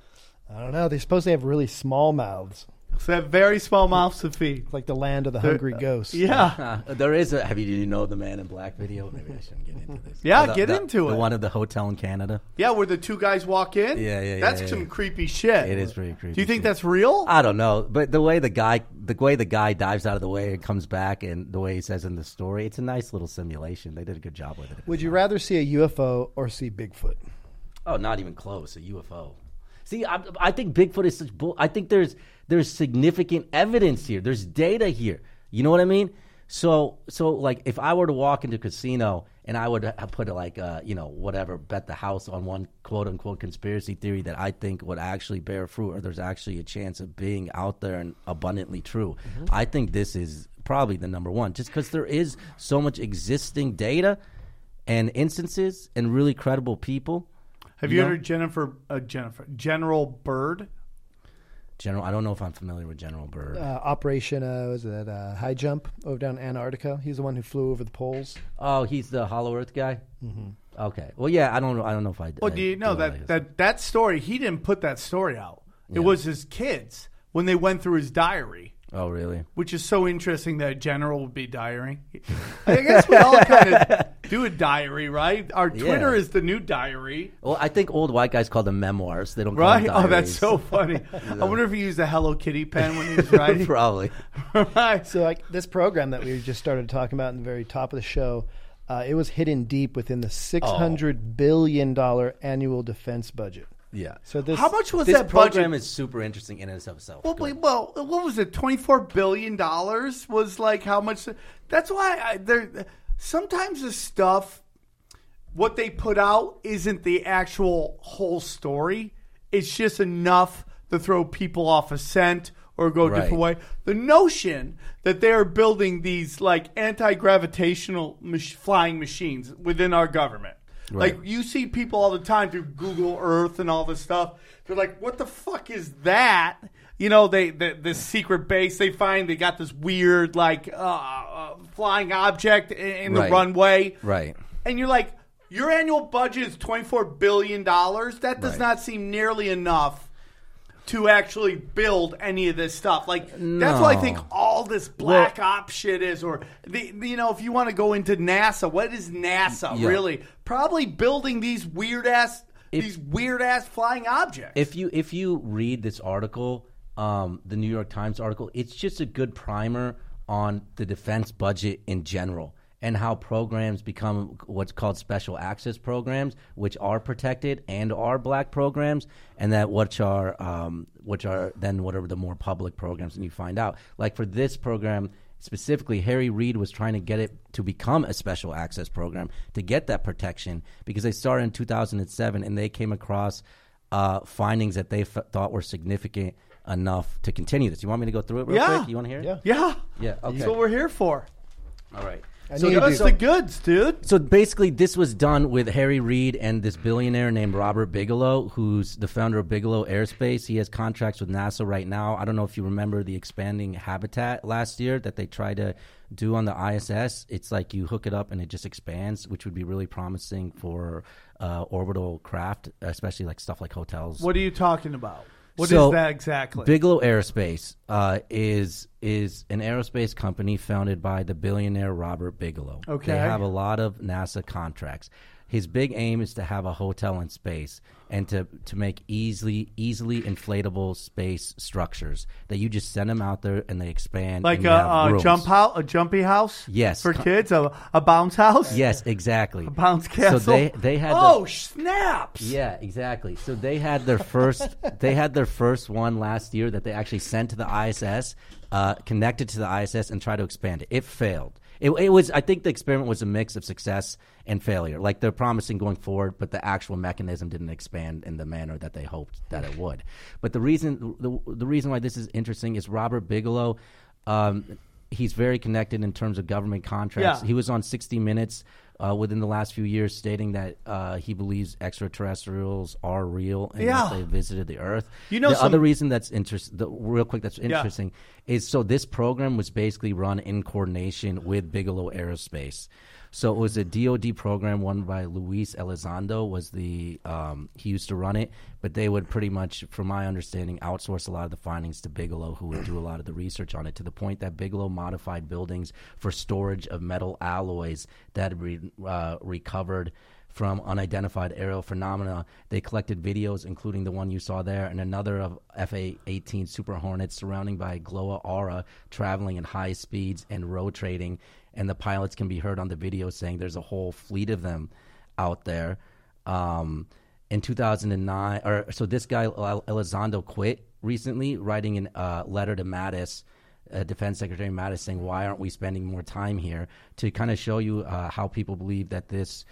I don't know. They're supposed to have really small mouths. So they have very small mouths to feed. It's like the land of the They're- hungry ghosts. Yeah. [LAUGHS] there is a. Have you, did you know the Man in Black video? Maybe I shouldn't get into this. Yeah, oh, the, get the- into The it. one at the hotel in Canada. Yeah, where the two guys walk in. Yeah, yeah, yeah, That's yeah, some yeah. creepy shit. It is pretty creepy. Do you think shit. that's real? I don't know, but the way the guy, the way the guy dives out of the way and comes back, and the way he says in the story, it's a nice little simulation. They did a good job with it. Would you rather see a UFO or see Bigfoot? Oh, not even close. A UFO. See, I, I think Bigfoot is such bull. I think there's there's significant evidence here. There's data here. You know what I mean? So so like if I were to walk into a casino and I would have put like uh, you know whatever bet the house on one quote unquote conspiracy theory that I think would actually bear fruit or there's actually a chance of being out there and abundantly true. I think this is probably the number one just because there is so much existing data and instances and really credible people. Have you know? heard of Jennifer? Uh, Jennifer General Byrd? General, I don't know if I'm familiar with General Byrd. Uh, Operation uh, was it uh, High Jump over down Antarctica? He's the one who flew over the poles. oh, he's the Hollow Earth guy. Mm-hmm. Okay. Well, yeah, I don't know. I don't know if I. Did. Well, I do you know know that, that that story? He didn't put that story out. It Yeah. was his kids when they went through his diary, Oh, really? which is so interesting that a general would be diarying. I guess we all kind of do a diary, right? Our Twitter Yeah. is the new diary, Well, I think old white guys call them memoirs. They don't call right? them Oh, that's diaries. so funny. [LAUGHS] I wonder if he used a Hello Kitty pen when he was writing. [LAUGHS] Probably. right. So, like this program that we just started talking about in the very top of the show, uh, it was hidden deep within the six hundred billion dollar annual defense budget. Yeah. So this How much was This that program budget? is super interesting in and of itself. Well, Go wait, well, what was it? Twenty four billion dollars was like how much? That's why I, there. Sometimes the stuff, what they put out, isn't the actual whole story. It's just enough to throw people off a scent or go a Right. different way. The notion that they are building these like anti gravitational mach- flying machines within our government. Right. Like you see people all the time through Google Earth and all this stuff. They're like, "What the fuck is that?" You know, they the, the secret base they find they got this weird like uh, uh, flying object in, in the Right. runway, Right. and you're like, "Your annual budget is twenty four billion dollars. That does Right. not seem nearly enough." To actually build any of this stuff, like that's what I think No. all this black op shit is, or the you know if you want to go into NASA, what is NASA Yeah. really? Probably building these weird ass If- these weird ass flying objects. If you if you read this article, um, the New York Times article, it's just a good primer on the defense budget in general and how programs become what's called special access programs, which are protected and are black programs, and that which are um, which are then whatever the more public programs, and you find out. Like for this program specifically, Harry Reid was trying to get it to become a special access program to get that protection because they started in 2007 and they came across uh, findings that they f- thought were significant enough to continue this. You want me to go through it real Yeah. quick? You want to hear it? Yeah. yeah, Yeah, okay. that's what we're here for. All right. I So knew Give us the goods, dude. So basically, this was done with Harry Reid and this billionaire named Robert Bigelow, who's the founder of Bigelow Aerospace. He has contracts with NASA right now. I don't know if you remember the expanding habitat last year that they tried to do on the ISS. It's like you hook it up and it just expands, which would be really promising for uh, orbital craft, especially like stuff like hotels. What are you talking about? What is So, that exactly? Bigelow Aerospace uh, is is an aerospace company founded by the billionaire Robert Bigelow. Okay. they have a lot of NASA contracts. His big aim is to have a hotel in space and to, to make easily easily inflatable space structures that you just send them out there and they expand like a, a jump house, a jumpy house. Yes. for kids, a, a bounce house. Yes, exactly. a bounce castle. So they they had oh snaps. Yeah, exactly. So they had their first [LAUGHS] they had their first one last year that they actually sent to the ISS, uh, connected to the ISS and tried to expand it. It failed. It, it was I think the experiment was a mix of success and failure. Like they're promising going forward, but the actual mechanism didn't expand in the manner that they hoped that it would. But the reason the, the reason why this is interesting is Robert Bigelow. Um, he's very connected in terms of government contracts. Yeah. He was on 60 Minutes uh, within the last few years, stating that uh, he believes extraterrestrials are real and Yeah. that they visited the Earth. You know the some- other reason that's interesting, real quick, that's interesting is so this program was basically run in coordination with Bigelow Aerospace. So it was a DoD program run by Luis Elizondo. Was the um, he used to run it, but they would pretty much, from my understanding, outsource a lot of the findings to Bigelow, who would do a lot of the research on it. To the point that Bigelow modified buildings for storage of metal alloys that had re, uh, recovered from unidentified aerial phenomena. They collected videos, including the one you saw there, and another of FA 18 Super Hornets surrounding by Gloa Aura, traveling at high speeds and rotating. And the pilots can be heard on the video saying there's a whole fleet of them out there. Um, in 2009, or so this guy Elizondo quit recently, writing a uh, letter to Mattis uh, Defense Secretary Mattis saying, "Why aren't we spending more time here to kind of show you uh, how people believe that this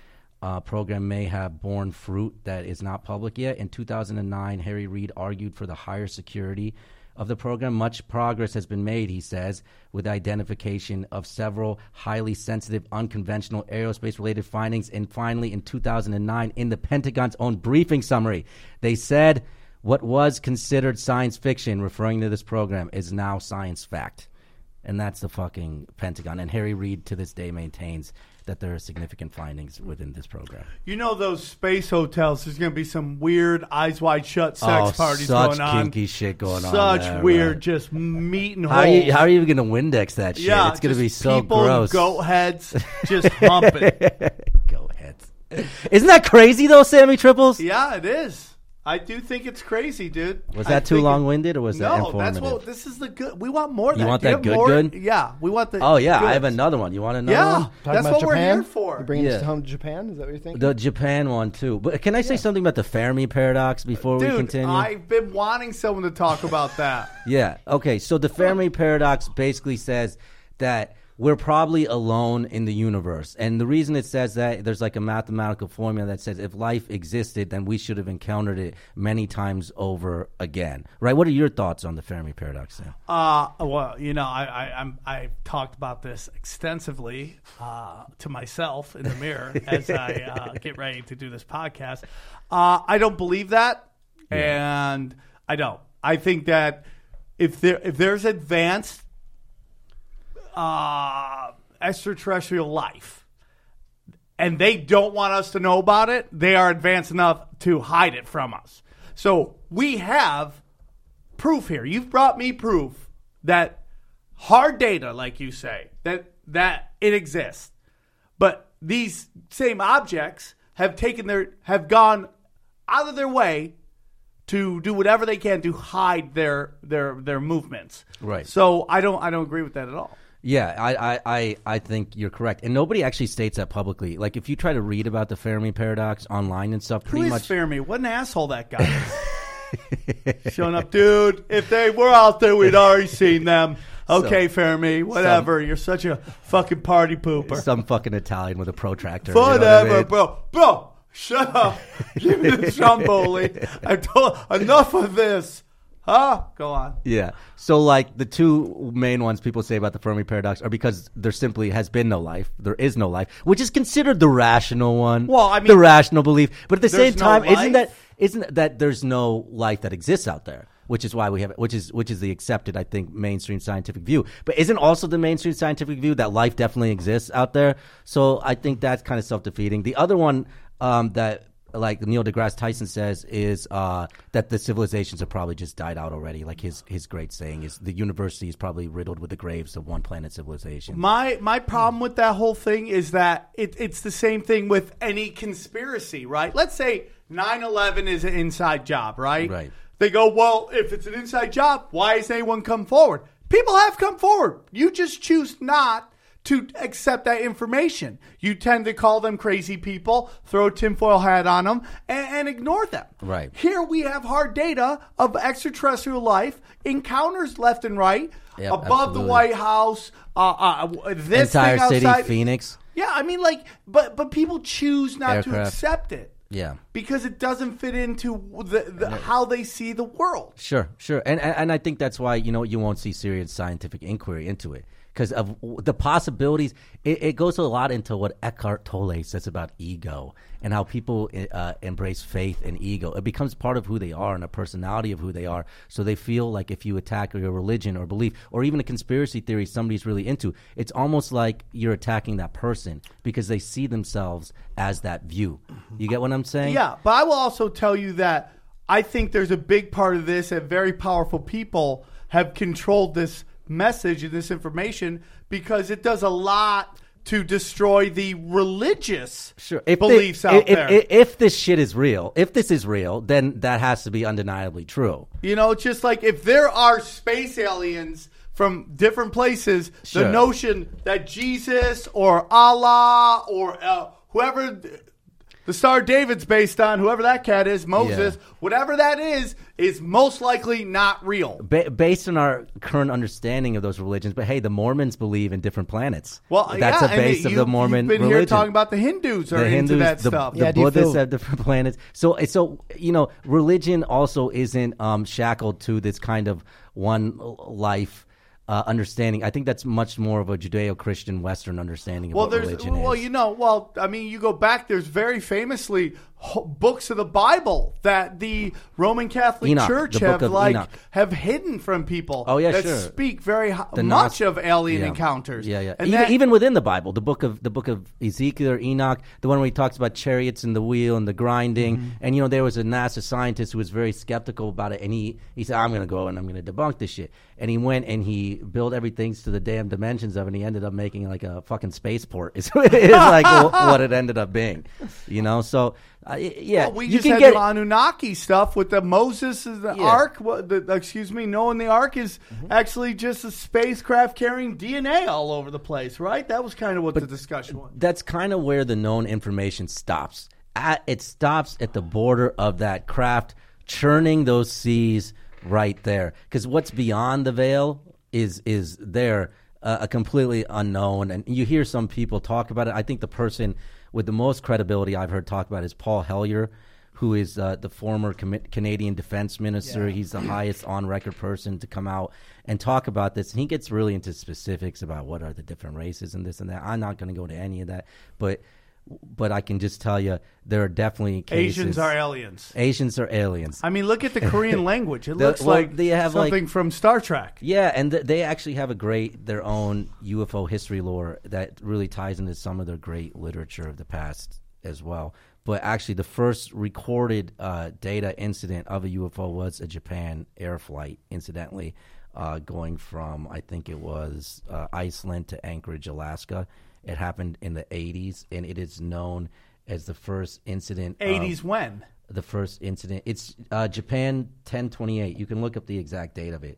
uh, program may have borne fruit that is not public yet?" In 2009, Harry Reid argued for the higher security of the program. Much progress has been made, he says, with identification of several highly sensitive, unconventional aerospace-related findings. And finally, in 2009, in the Pentagon's own briefing summary, they said. What was considered science fiction, referring to this program, is now science fact. And that's the fucking Pentagon. And Harry Reid to this day maintains that there are significant findings within this program. You know those space hotels. There's going to be some weird eyes wide shut sex Oh, parties such going on. kinky shit going on Such weird, right. just meat and How are, you, holes. how are you even going to Windex that shit? Yeah, it's going to be so people gross. goat heads [LAUGHS] just humping. Goat heads. Isn't that crazy though, Sammy Triples? Yeah, it is. I do think it's crazy, dude. Was I that too long-winded or was that no, informative? that's what. This is the good. We want more. of You that. want Do that have good more? good? Yeah, we want the. Oh yeah, good. I have another one. You want another Yeah, one? That's about what we're Japan? here for. You bringing Yeah. us home to Japan? Is that what you're thinking? The Japan one too. But can I say something about the Fermi paradox before we Dude, continue? I've been wanting someone to talk about that. [LAUGHS] Yeah. Okay. So the Fermi paradox basically says that we're probably alone in the universe, and the reason it says that there's like a mathematical formula that says if life existed, then we should have encountered it many times over again. Right? What are your thoughts on the Fermi paradox? Sam? Uh, well, you know, I, I, I'm, I've talked about this extensively uh, to myself in the mirror [LAUGHS] as I uh, get ready to do this podcast. Uh, I don't believe that, and I don't. I think that if there if there's advanced uh, extraterrestrial life, and they don't want us to know about it, they are advanced enough to hide it from us. So we have proof here. You've brought me proof that hard data, like you say, that that it exists. But these same objects have taken their have gone out of their way to do whatever they can to hide their their their movements. Right. So I don't I don't agree with that at all. Yeah, I, I, I, I think you're correct, and nobody actually states that publicly. Like if you try to read about the Fermi paradox online and stuff, Who pretty is much Fermi? What an asshole that guy is. [LAUGHS] Showing up, dude. If they were out there, we'd already seen them. [LAUGHS] Okay, Fermi, whatever. You're such a fucking party pooper. some fucking Italian with a protractor. you know what I Whatever, mean? bro. Bro, shut up. [LAUGHS] Give me the Stromboli. I told enough of this. Huh? Go on. Yeah. So like the two main ones people say about the Fermi paradox are because there simply has been no life. There is no life, which is considered the rational one. Well, I mean- the rational belief. But at the same no time, isn't that isn't that there's no life that exists out there? Which is why we have which is which is the accepted, I think, mainstream scientific view. But isn't also the mainstream scientific view that life definitely exists out there? So I think that's kind of self defeating. The other one um, that like Neil deGrasse Tyson says is uh, that the civilizations have probably just died out already. Like his his great saying is the university is probably riddled with the graves of one planet civilization. My my problem with that whole thing is that it, it's the same thing with any conspiracy, right? Let's say 9/11 is an inside job, right? Right. They go, well, if it's an inside job, why has anyone come forward? People have come forward. You just choose not to accept that information. You tend to call them crazy people, throw a tinfoil hat on them, and, and ignore them. Right. Here we have hard data of extraterrestrial life, encounters left and right, Yep, above absolutely. the White House, uh, uh, this Entire thing city. Phoenix. Yeah, I mean, like, but but people choose not to accept it Yeah. because it doesn't fit into the, the how they see the world. Sure, sure, and, and and I think that's why you know you won't see serious scientific inquiry into it because of the possibilities. It, it goes a lot into what Eckhart Tolle says about ego and how people uh, embrace faith and ego. It becomes part of who they are and a personality of who they are. So they feel like if you attack your religion or belief or even a conspiracy theory somebody's really into, it's almost like you're attacking that person because they see themselves as that view. You get what I'm saying? Yeah, but I will also tell you that I think there's a big part of this that very powerful people have controlled this message and this information because it does a lot to destroy the religious Sure. If beliefs out if, there. If, if this shit is real, if this is real, then that has to be undeniably true. You know, it's just like if there are space aliens from different places, Sure. the notion that Jesus or Allah or uh, whoever the Star David's based on, whoever that cat is, Moses, Yeah. whatever that is, is most likely not real. Ba- based on our current understanding of those religions, but hey, the Mormons believe in different planets. Well, that's yeah, a base and of you, the Mormon You've been religion. here talking about the Hindus are the into that the, stuff. the Yeah, do you Buddhists feel- have different planets. So, so you know, religion also isn't um, shackled to this kind of one life uh, understanding. I think that's much more of a Judeo-Christian Western understanding of well, what there's religion well, is. you know, well, I mean, you go back. There's very famously books of the Bible that the Roman Catholic Enoch, Church have like Enoch. have hidden from people. Oh, yeah, that sure. speak very The much of alien yeah. encounters. Yeah, yeah. And even, that- even within the Bible, the book of the book of Ezekiel or Enoch, the one where he talks about chariots and the wheel and the grinding, Mm-hmm. and you know there was a NASA scientist who was very skeptical about it, and he he said, "I'm going to go and I'm going to debunk this shit," and he went and he built everything to the damn dimensions of it, and he ended up making like a fucking spaceport. [LAUGHS] Is is like what it ended up being, you know. So uh, yeah, Well, we you just can had get the Anunnaki stuff with the Moses, and the Yeah. Ark. What, the, excuse me, knowing the Ark is Mm-hmm. actually just a spacecraft carrying DNA all over the place, right? That was kind of what the discussion was. that's kind of where the known information stops. At, it stops at the border of that craft churning those seas right there. Because what's beyond the veil is is there uh, a completely unknown, and you hear some people talk about it. I think the person with the most credibility I've heard talk about is Paul Hellyer. Who is uh, the former Com- Canadian defense minister? He's the highest on record person to come out and talk about this. And he gets really into specifics about what are the different races and this and that. I'm not going to go into any of that, but but I can just tell you there are definitely cases. Asians are aliens. Asians are aliens. I mean, look at the Korean [LAUGHS] language. It The- looks well, like they have, like- something from Star Trek. Yeah, and th- they actually have a great their own UFO history lore that really ties into some of their great literature of the past as well. But actually, the first recorded uh, data incident of a UFO was a Japan air flight, incidentally, uh, going from I think it was uh, Iceland to Anchorage, Alaska. It happened in the 80s, and it is known as the first incident. 80s when? the first incident. It's uh, Japan 1028. You can look up the exact date of it,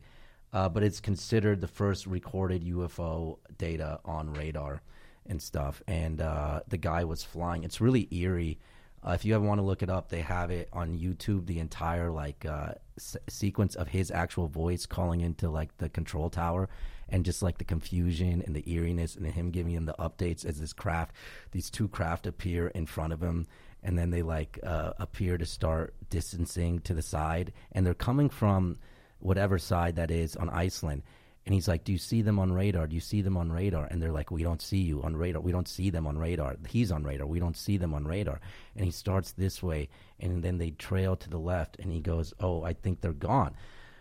uh, but it's considered the first recorded UFO data on radar and stuff. And uh, the guy was flying. It's really eerie. Uh, if you ever want to look it up, they have it on YouTube. The entire like uh, s- sequence of his actual voice calling into like the control tower, and just like the confusion and the eeriness, and him giving him the updates as this craft, these two craft appear in front of him, and then they like uh, appear to start distancing to the side, and they're coming from whatever side that is on Iceland. And he's like, "Do you see them on radar? Do you see them on radar?" And they're like, "We don't see you on radar. We don't see them on radar. He's on radar. We don't see them on radar." And he starts this way, and then they trail to the left, and he goes, "Oh, I think they're gone."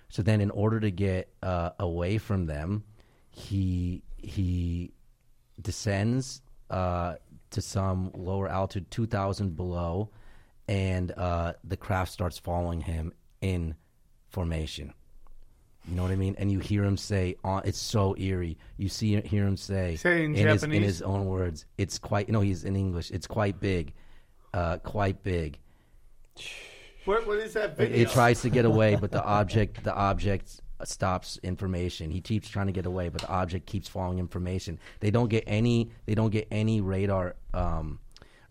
So then, in order to get uh, away from them, he he descends uh, to some lower altitude, two thousand below, and uh, the craft starts following him in formation. You know what I mean? And you hear him say, uh, "It's so eerie." You see, hear him say, Say in his, in his own words, "It's quite." No, he's in English. It's quite big, uh, quite big. Where, what is that It, it tries to get away, but the [LAUGHS] object, the object stops information. He keeps trying to get away, but the object keeps following information. They don't get any. They don't get any radar. Um,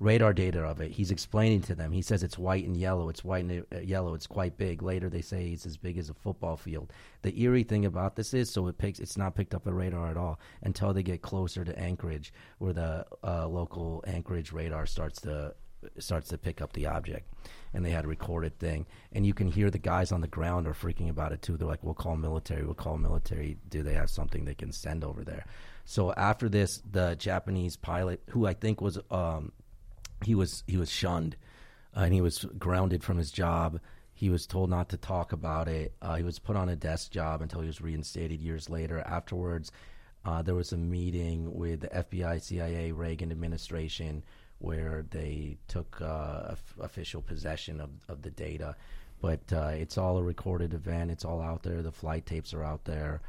radar data of it. He's explaining to them. He says it's white and yellow. It's white and uh, yellow. It's quite big. Later they say it's as big as a football field. The eerie thing about this is so it picks it's not picked up by radar at all until they get closer to Anchorage where the uh, local Anchorage radar starts to starts to pick up the object, and they had a recorded thing, and you can hear the guys on the ground are freaking about it too. They're like, "We'll call military. We'll call military. Do they have something they can send over there?" So after this, the Japanese pilot, who I think was um, he was he was shunned, uh, and he was grounded from his job. He was told not to talk about it. Uh, he was put on a desk job until he was reinstated years later. Afterwards, uh, there was a meeting with the FBI, CIA, Reagan administration where they took uh, official possession of, of the data. But uh, it's all a recorded event. It's all out there. The flight tapes are out there.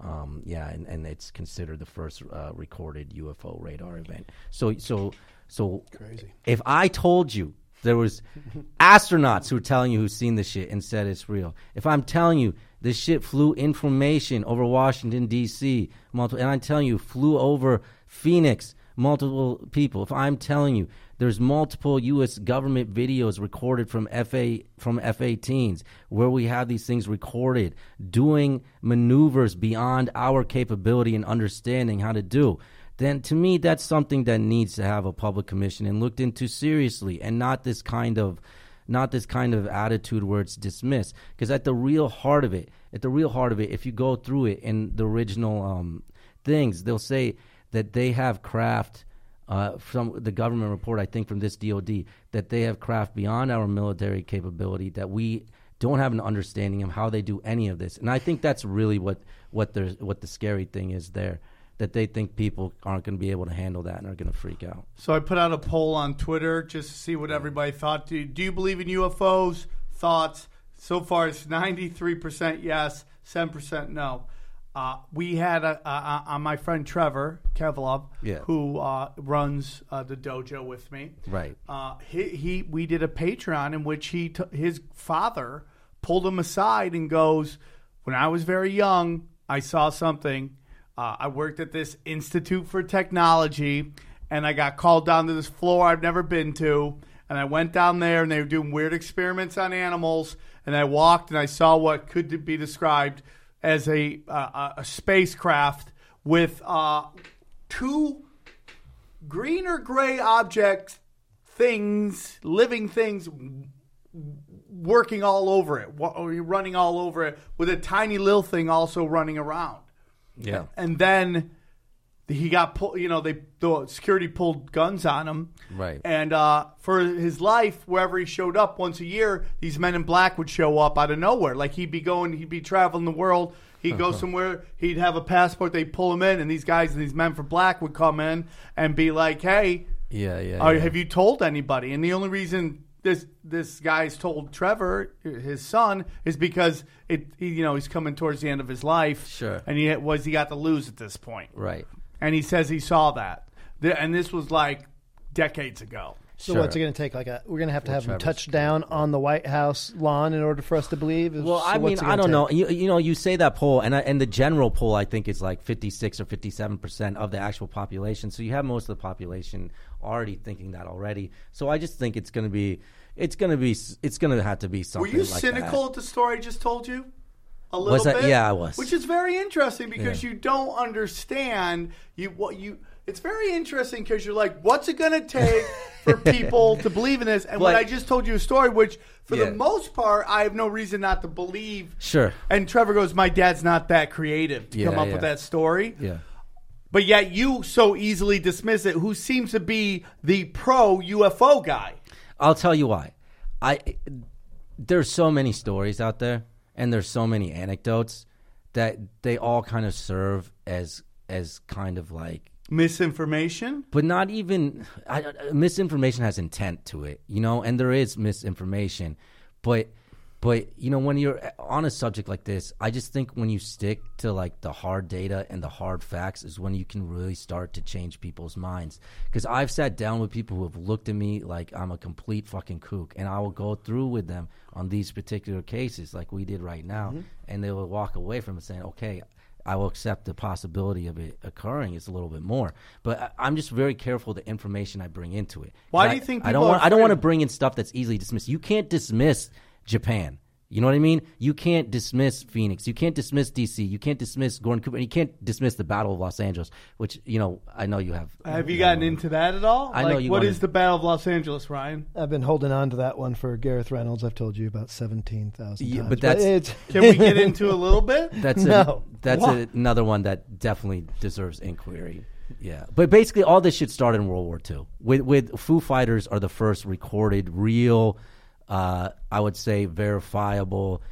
Um, yeah, and, and it's considered the first uh, recorded UFO radar event. So, so, so, Crazy. if I told you there was [LAUGHS] astronauts who were telling you who've seen this shit and said it's real, if I'm telling you this shit flew information over Washington D.C. multiple, and I'm telling you flew over Phoenix, multiple people. If I'm telling you there's multiple U.S. government videos recorded from FA from F-18s where we have these things recorded doing maneuvers beyond our capability and understanding how to do then to me that's something that needs to have a public commission and looked into seriously and not this kind of not this kind of attitude where it's dismissed because at the real heart of it at the real heart of it if you go through it in the original um, things they'll say that they have craft uh, from the government report i think from this dod that they have craft beyond our military capability that we don't have an understanding of how they do any of this and i think that's really what what the what the scary thing is there that they think people aren't going to be able to handle that and are going to freak out. So I put out a poll on Twitter just to see what everybody thought. Do, do you believe in UFOs? Thoughts? So far, it's 93% yes, 7% no. Uh, we had a, a, a, my friend Trevor Kevlov, Yeah. who uh, runs uh, the dojo with me. Right. Uh, he, he we did a Patreon in which he t- his father pulled him aside and goes, "When I was very young, I saw something. Uh, I worked at this Institute for Technology, and I got called down to this floor I've never been to." And I went down there, and they were doing weird experiments on animals. And I walked, and I saw what could be described as a uh, a spacecraft with uh, two green or gray objects, things, living things, working all over it, or running all over it, with a tiny little thing also running around. Yeah. And then he got pulled. You know, they the security pulled guns on him. Right. And uh, for his life, wherever he showed up once a year, these men in black would show up out of nowhere. Like he'd be going, he'd be traveling the world. He'd go somewhere. He'd have a passport. They'd pull him in, and these guys and these men for black would come in and be like, "Hey, Yeah, yeah. uh, yeah. have you told anybody?" And the only reason this this guy's told Trevor, his son, is because it he, you know he's coming towards the end of his life. Sure. And he was he got to lose at this point. Right. And he says he saw that, Th- and this was like decades ago. So Sure. what's it going to take? Like a, we're going to have to Well, have him Trevor's touch down on the White House lawn in order for us to believe. Well, So I mean, I don't know. You, you know, you say that poll, and I, and the general poll, I think, is like fifty six or fifty seven percent of the actual population. So you have most of the population already thinking that already. So I just think it's going to be, it's going to be, it's going to have to be something. Were you like cynical That. at the story I just told you? A little Was I- bit. yeah, I was. Which is very interesting because Yeah. you don't understand you what you. It's very interesting because you're like, what's it going to take [LAUGHS] for people to believe in this? And when But- I just told you a story, which for Yeah. the most part, I have no reason not to believe. Sure. And Trevor goes, my dad's not that creative to Yeah, come up with that story. Yeah. But yet you so easily dismiss it. Who seems to be the pro UFO guy? I'll tell you why. I there's so many stories out there, and there's so many anecdotes that they all kind of serve as as kind of like Misinformation. but not even I, I- misinformation has intent to it, you know, and there is misinformation, but but you know when you're eh, on a subject like this, I just think when you stick to like the hard data and the hard facts is when you can really start to change people's minds. Because I've sat down with people who have looked at me like I'm a complete fucking kook, and I will go through with them on these particular cases, like we did right now, mm-hmm. and they will walk away from it saying, okay. I will accept the possibility of it occurring. It's a little bit more, but I, I'm just very careful the information I bring into it. Why do you think I don't want? I don't want to bring in stuff that's easily dismissed. You can't dismiss Japan. You know what I mean? You can't dismiss Phoenix. You can't dismiss DC. You can't dismiss Gordon Cooper. And you can't dismiss the Battle of Los Angeles, which you know I know you have. Have you gotten into that at all? I know like, you What wanna- is the Battle of Los Angeles, Ryan? I've been holding on to that one for Gareth Reynolds. I've told you about seventeen thousand Yeah, times. but that's- it's, [LAUGHS] Can we get into a little bit? [LAUGHS] That's No. a, that's What? a, another one that definitely deserves inquiry. Yeah, but basically all this shit started in World War II. With with Foo Fighters are the first recorded real, uh, I would say verifiable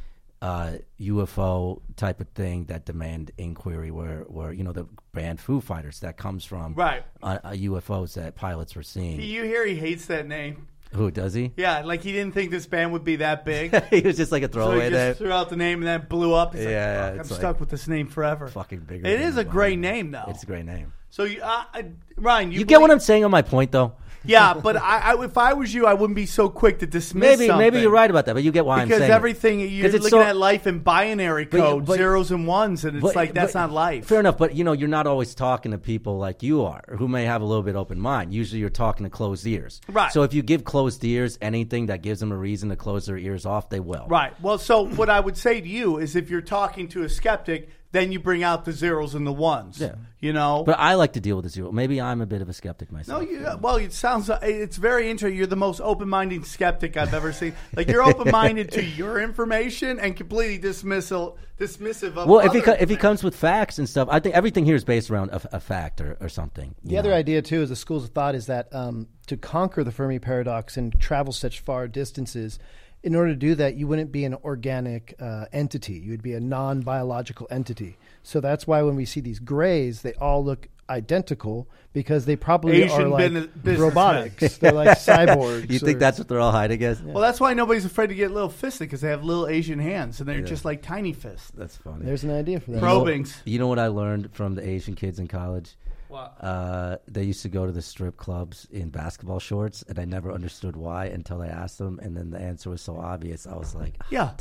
uh, UFO type of thing that demand inquiry. Where where you know the band Foo Fighters that comes from Right. uh, uh, UFOs that pilots were seeing. you hear he hates that name? Who does he? Yeah, like he didn't think this band would be that big. [LAUGHS] he was just like a so throwaway he name. just threw out the name and then blew up. He's like, Yeah, "Fuck, I'm it's like stuck with this name forever. Fucking bigger. It is a great name, though. It's a great name. So, you, uh, uh, Ryan, you, You get what I'm saying on my point, though. Yeah, but I, I, if I was you, I wouldn't be so quick to dismiss. Maybe something. maybe you're right about that, but you get why I'm because saying it. everything you're it's looking so- at life in binary But- code, but- zeros and ones, and it's But- like that's but- not life. Fair enough, but you know, you're not always talking to people like you are, who may have a little bit open mind. Usually, you're talking to closed ears. Right. So if you give closed ears anything that gives them a reason to close their ears off, they will. Right. Well, so what I would say to you is, if you're talking to a skeptic, then you bring out the zeros and the ones. Yeah. You know. But I like to deal with the zero. Maybe I'm a bit of a skeptic no, myself. you, well, it sounds. It's very interesting. You're the most open-minded skeptic I've ever seen. Like you're open-minded to [LAUGHS] your information and completely dismissal, dismissive of. well, if he co- if he comes with facts and stuff, I think everything here is based around a, a fact or, or something. The you other idea too is the schools of thought is that um, to conquer the Fermi paradox and travel such far distances, in order to do that, you wouldn't be an organic uh, entity. You would be a non-biological entity. So that's why when we see these grays, they all look identical because they probably Asian are like business- businessmen. robotics. [LAUGHS] They're like cyborgs. You think or- that's what they're all hiding as? Well, that's why nobody's afraid to get little fisted because they have little Asian hands and they're just like tiny fists. That's funny. There's an idea for that. Probings. You know what I learned from the Asian kids in college? What? Uh, they used to go to the strip clubs in basketball shorts, and I never understood why until I asked them, and then the answer was so obvious. I was like, Yeah.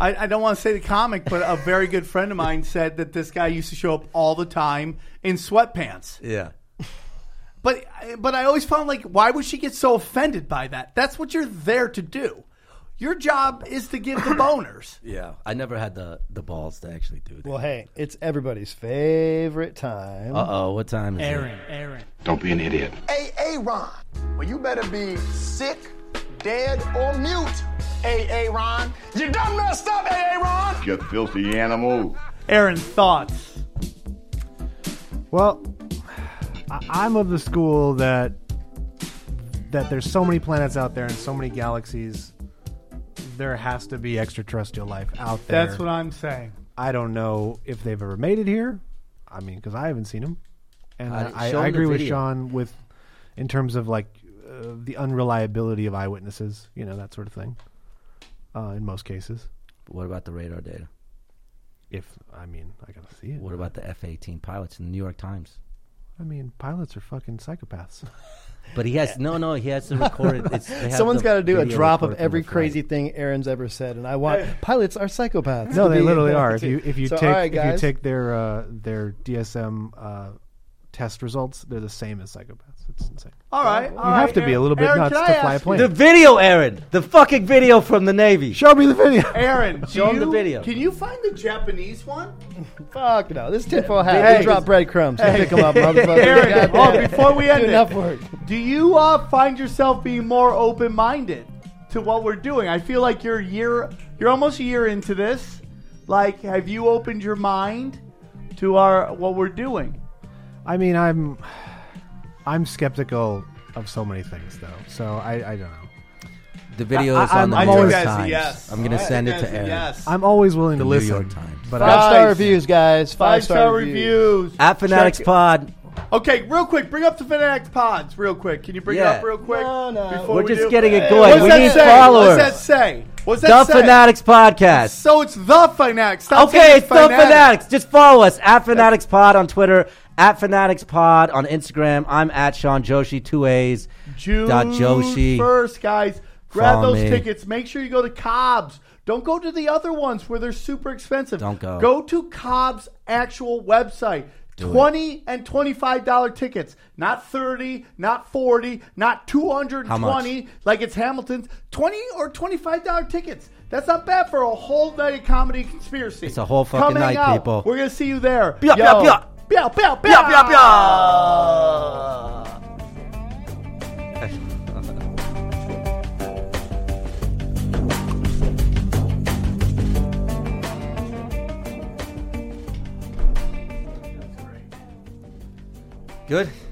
I, I don't want to say the comic, but a very good friend of mine said that this guy used to show up all the time in sweatpants. yeah. But but I always found like, why would she get so offended by that? That's what you're there to do. Your job is to give the [LAUGHS] boners. Yeah, I never had the, the balls to actually do that. Well, hey, it's everybody's favorite time. Uh oh, what time is it? Aaron, Aaron. Don't be an idiot. Hey, Aaron. Well, you better be sick, dead, or mute. Hey, Aaron. You done messed up, hey, Aaron. You filthy animal. Aaron, thoughts? Well, I- I'm of the school that that there's so many planets out there and so many galaxies. There has to be extraterrestrial life out there. That's what I'm saying. I don't know if they've ever made it here. I mean, because I haven't seen them, and Uh, I, I, I agree with. Shaan with in terms of like uh, the unreliability of eyewitnesses. You know that sort of thing. Uh, in most cases, But What about the radar data? if I mean, I gotta see it. What about the F 18 pilots in the New York Times? I mean, pilots are fucking psychopaths. [LAUGHS] But he has no, no. He has to record it. It's, they have got to do a drop of every crazy thing Aaron's ever said, and I want pilots are psychopaths. no, they literally [LAUGHS] are. If you if you So, take all right, if you guys. take their uh, their DSM uh, test results, they're the same as psychopaths. It's insane. All right. You have to be a little bit Aaron, nuts can to fly a ask plane. The video, Aaron. The fucking video from the Navy. Show me the video. Aaron, [LAUGHS] do Show him the you- video. Can you find the Japanese one? Fuck no, this is tinfoil hat. Hey. They drop breadcrumbs. They pick them up, [LAUGHS] motherfucker. Aaron, Goddamn. oh, before we end Do it, enough work. do you uh, find yourself being more open-minded to what we're doing? I feel like you're a year, you're almost a year into this. Like, have you opened your mind to our what we're doing? I mean, I'm I'm skeptical of so many things, though. So I, I don't know. The video I- is on the I'm New York always- Times. yes. I'm gonna I send it think to that's a Aaron. Yes. I'm always willing to The New listen, York Times. but Five I, star Nice. reviews, guys. Five, Five star reviews. reviews. At Fanatics Check- Pod. Okay, real quick, bring up the Fanatics Pods, real quick. Can you bring Yeah. it up real quick? No, no. We're we just do? getting it going. What's We that need say? followers. What's that say? What's that The say? Fanatics Podcast. So it's the Fanatics. Stop Okay, saying it's the Fanatics. Just follow us at Fanatics Pod on Twitter, at Fanatics Pod on Instagram. I'm at Shaan Joshi, two A's. June Dot Joshi. first, guys. Grab Follow those me. tickets. Make sure you go to Cobb's. Don't go to the other ones where they're super expensive. Don't go. Go to Cobb's actual website. Do it. Twenty and twenty-five dollar tickets, not thirty, not forty, not two hundred How and much? twenty, like it's Hamilton's. Twenty or twenty-five dollar tickets. That's not bad for a whole night of comedy conspiracy. It's a whole fucking Come night, out. people. We're gonna see you there. Bia, Yo. bia, Bia, bia, bia. Bia, bia, Good.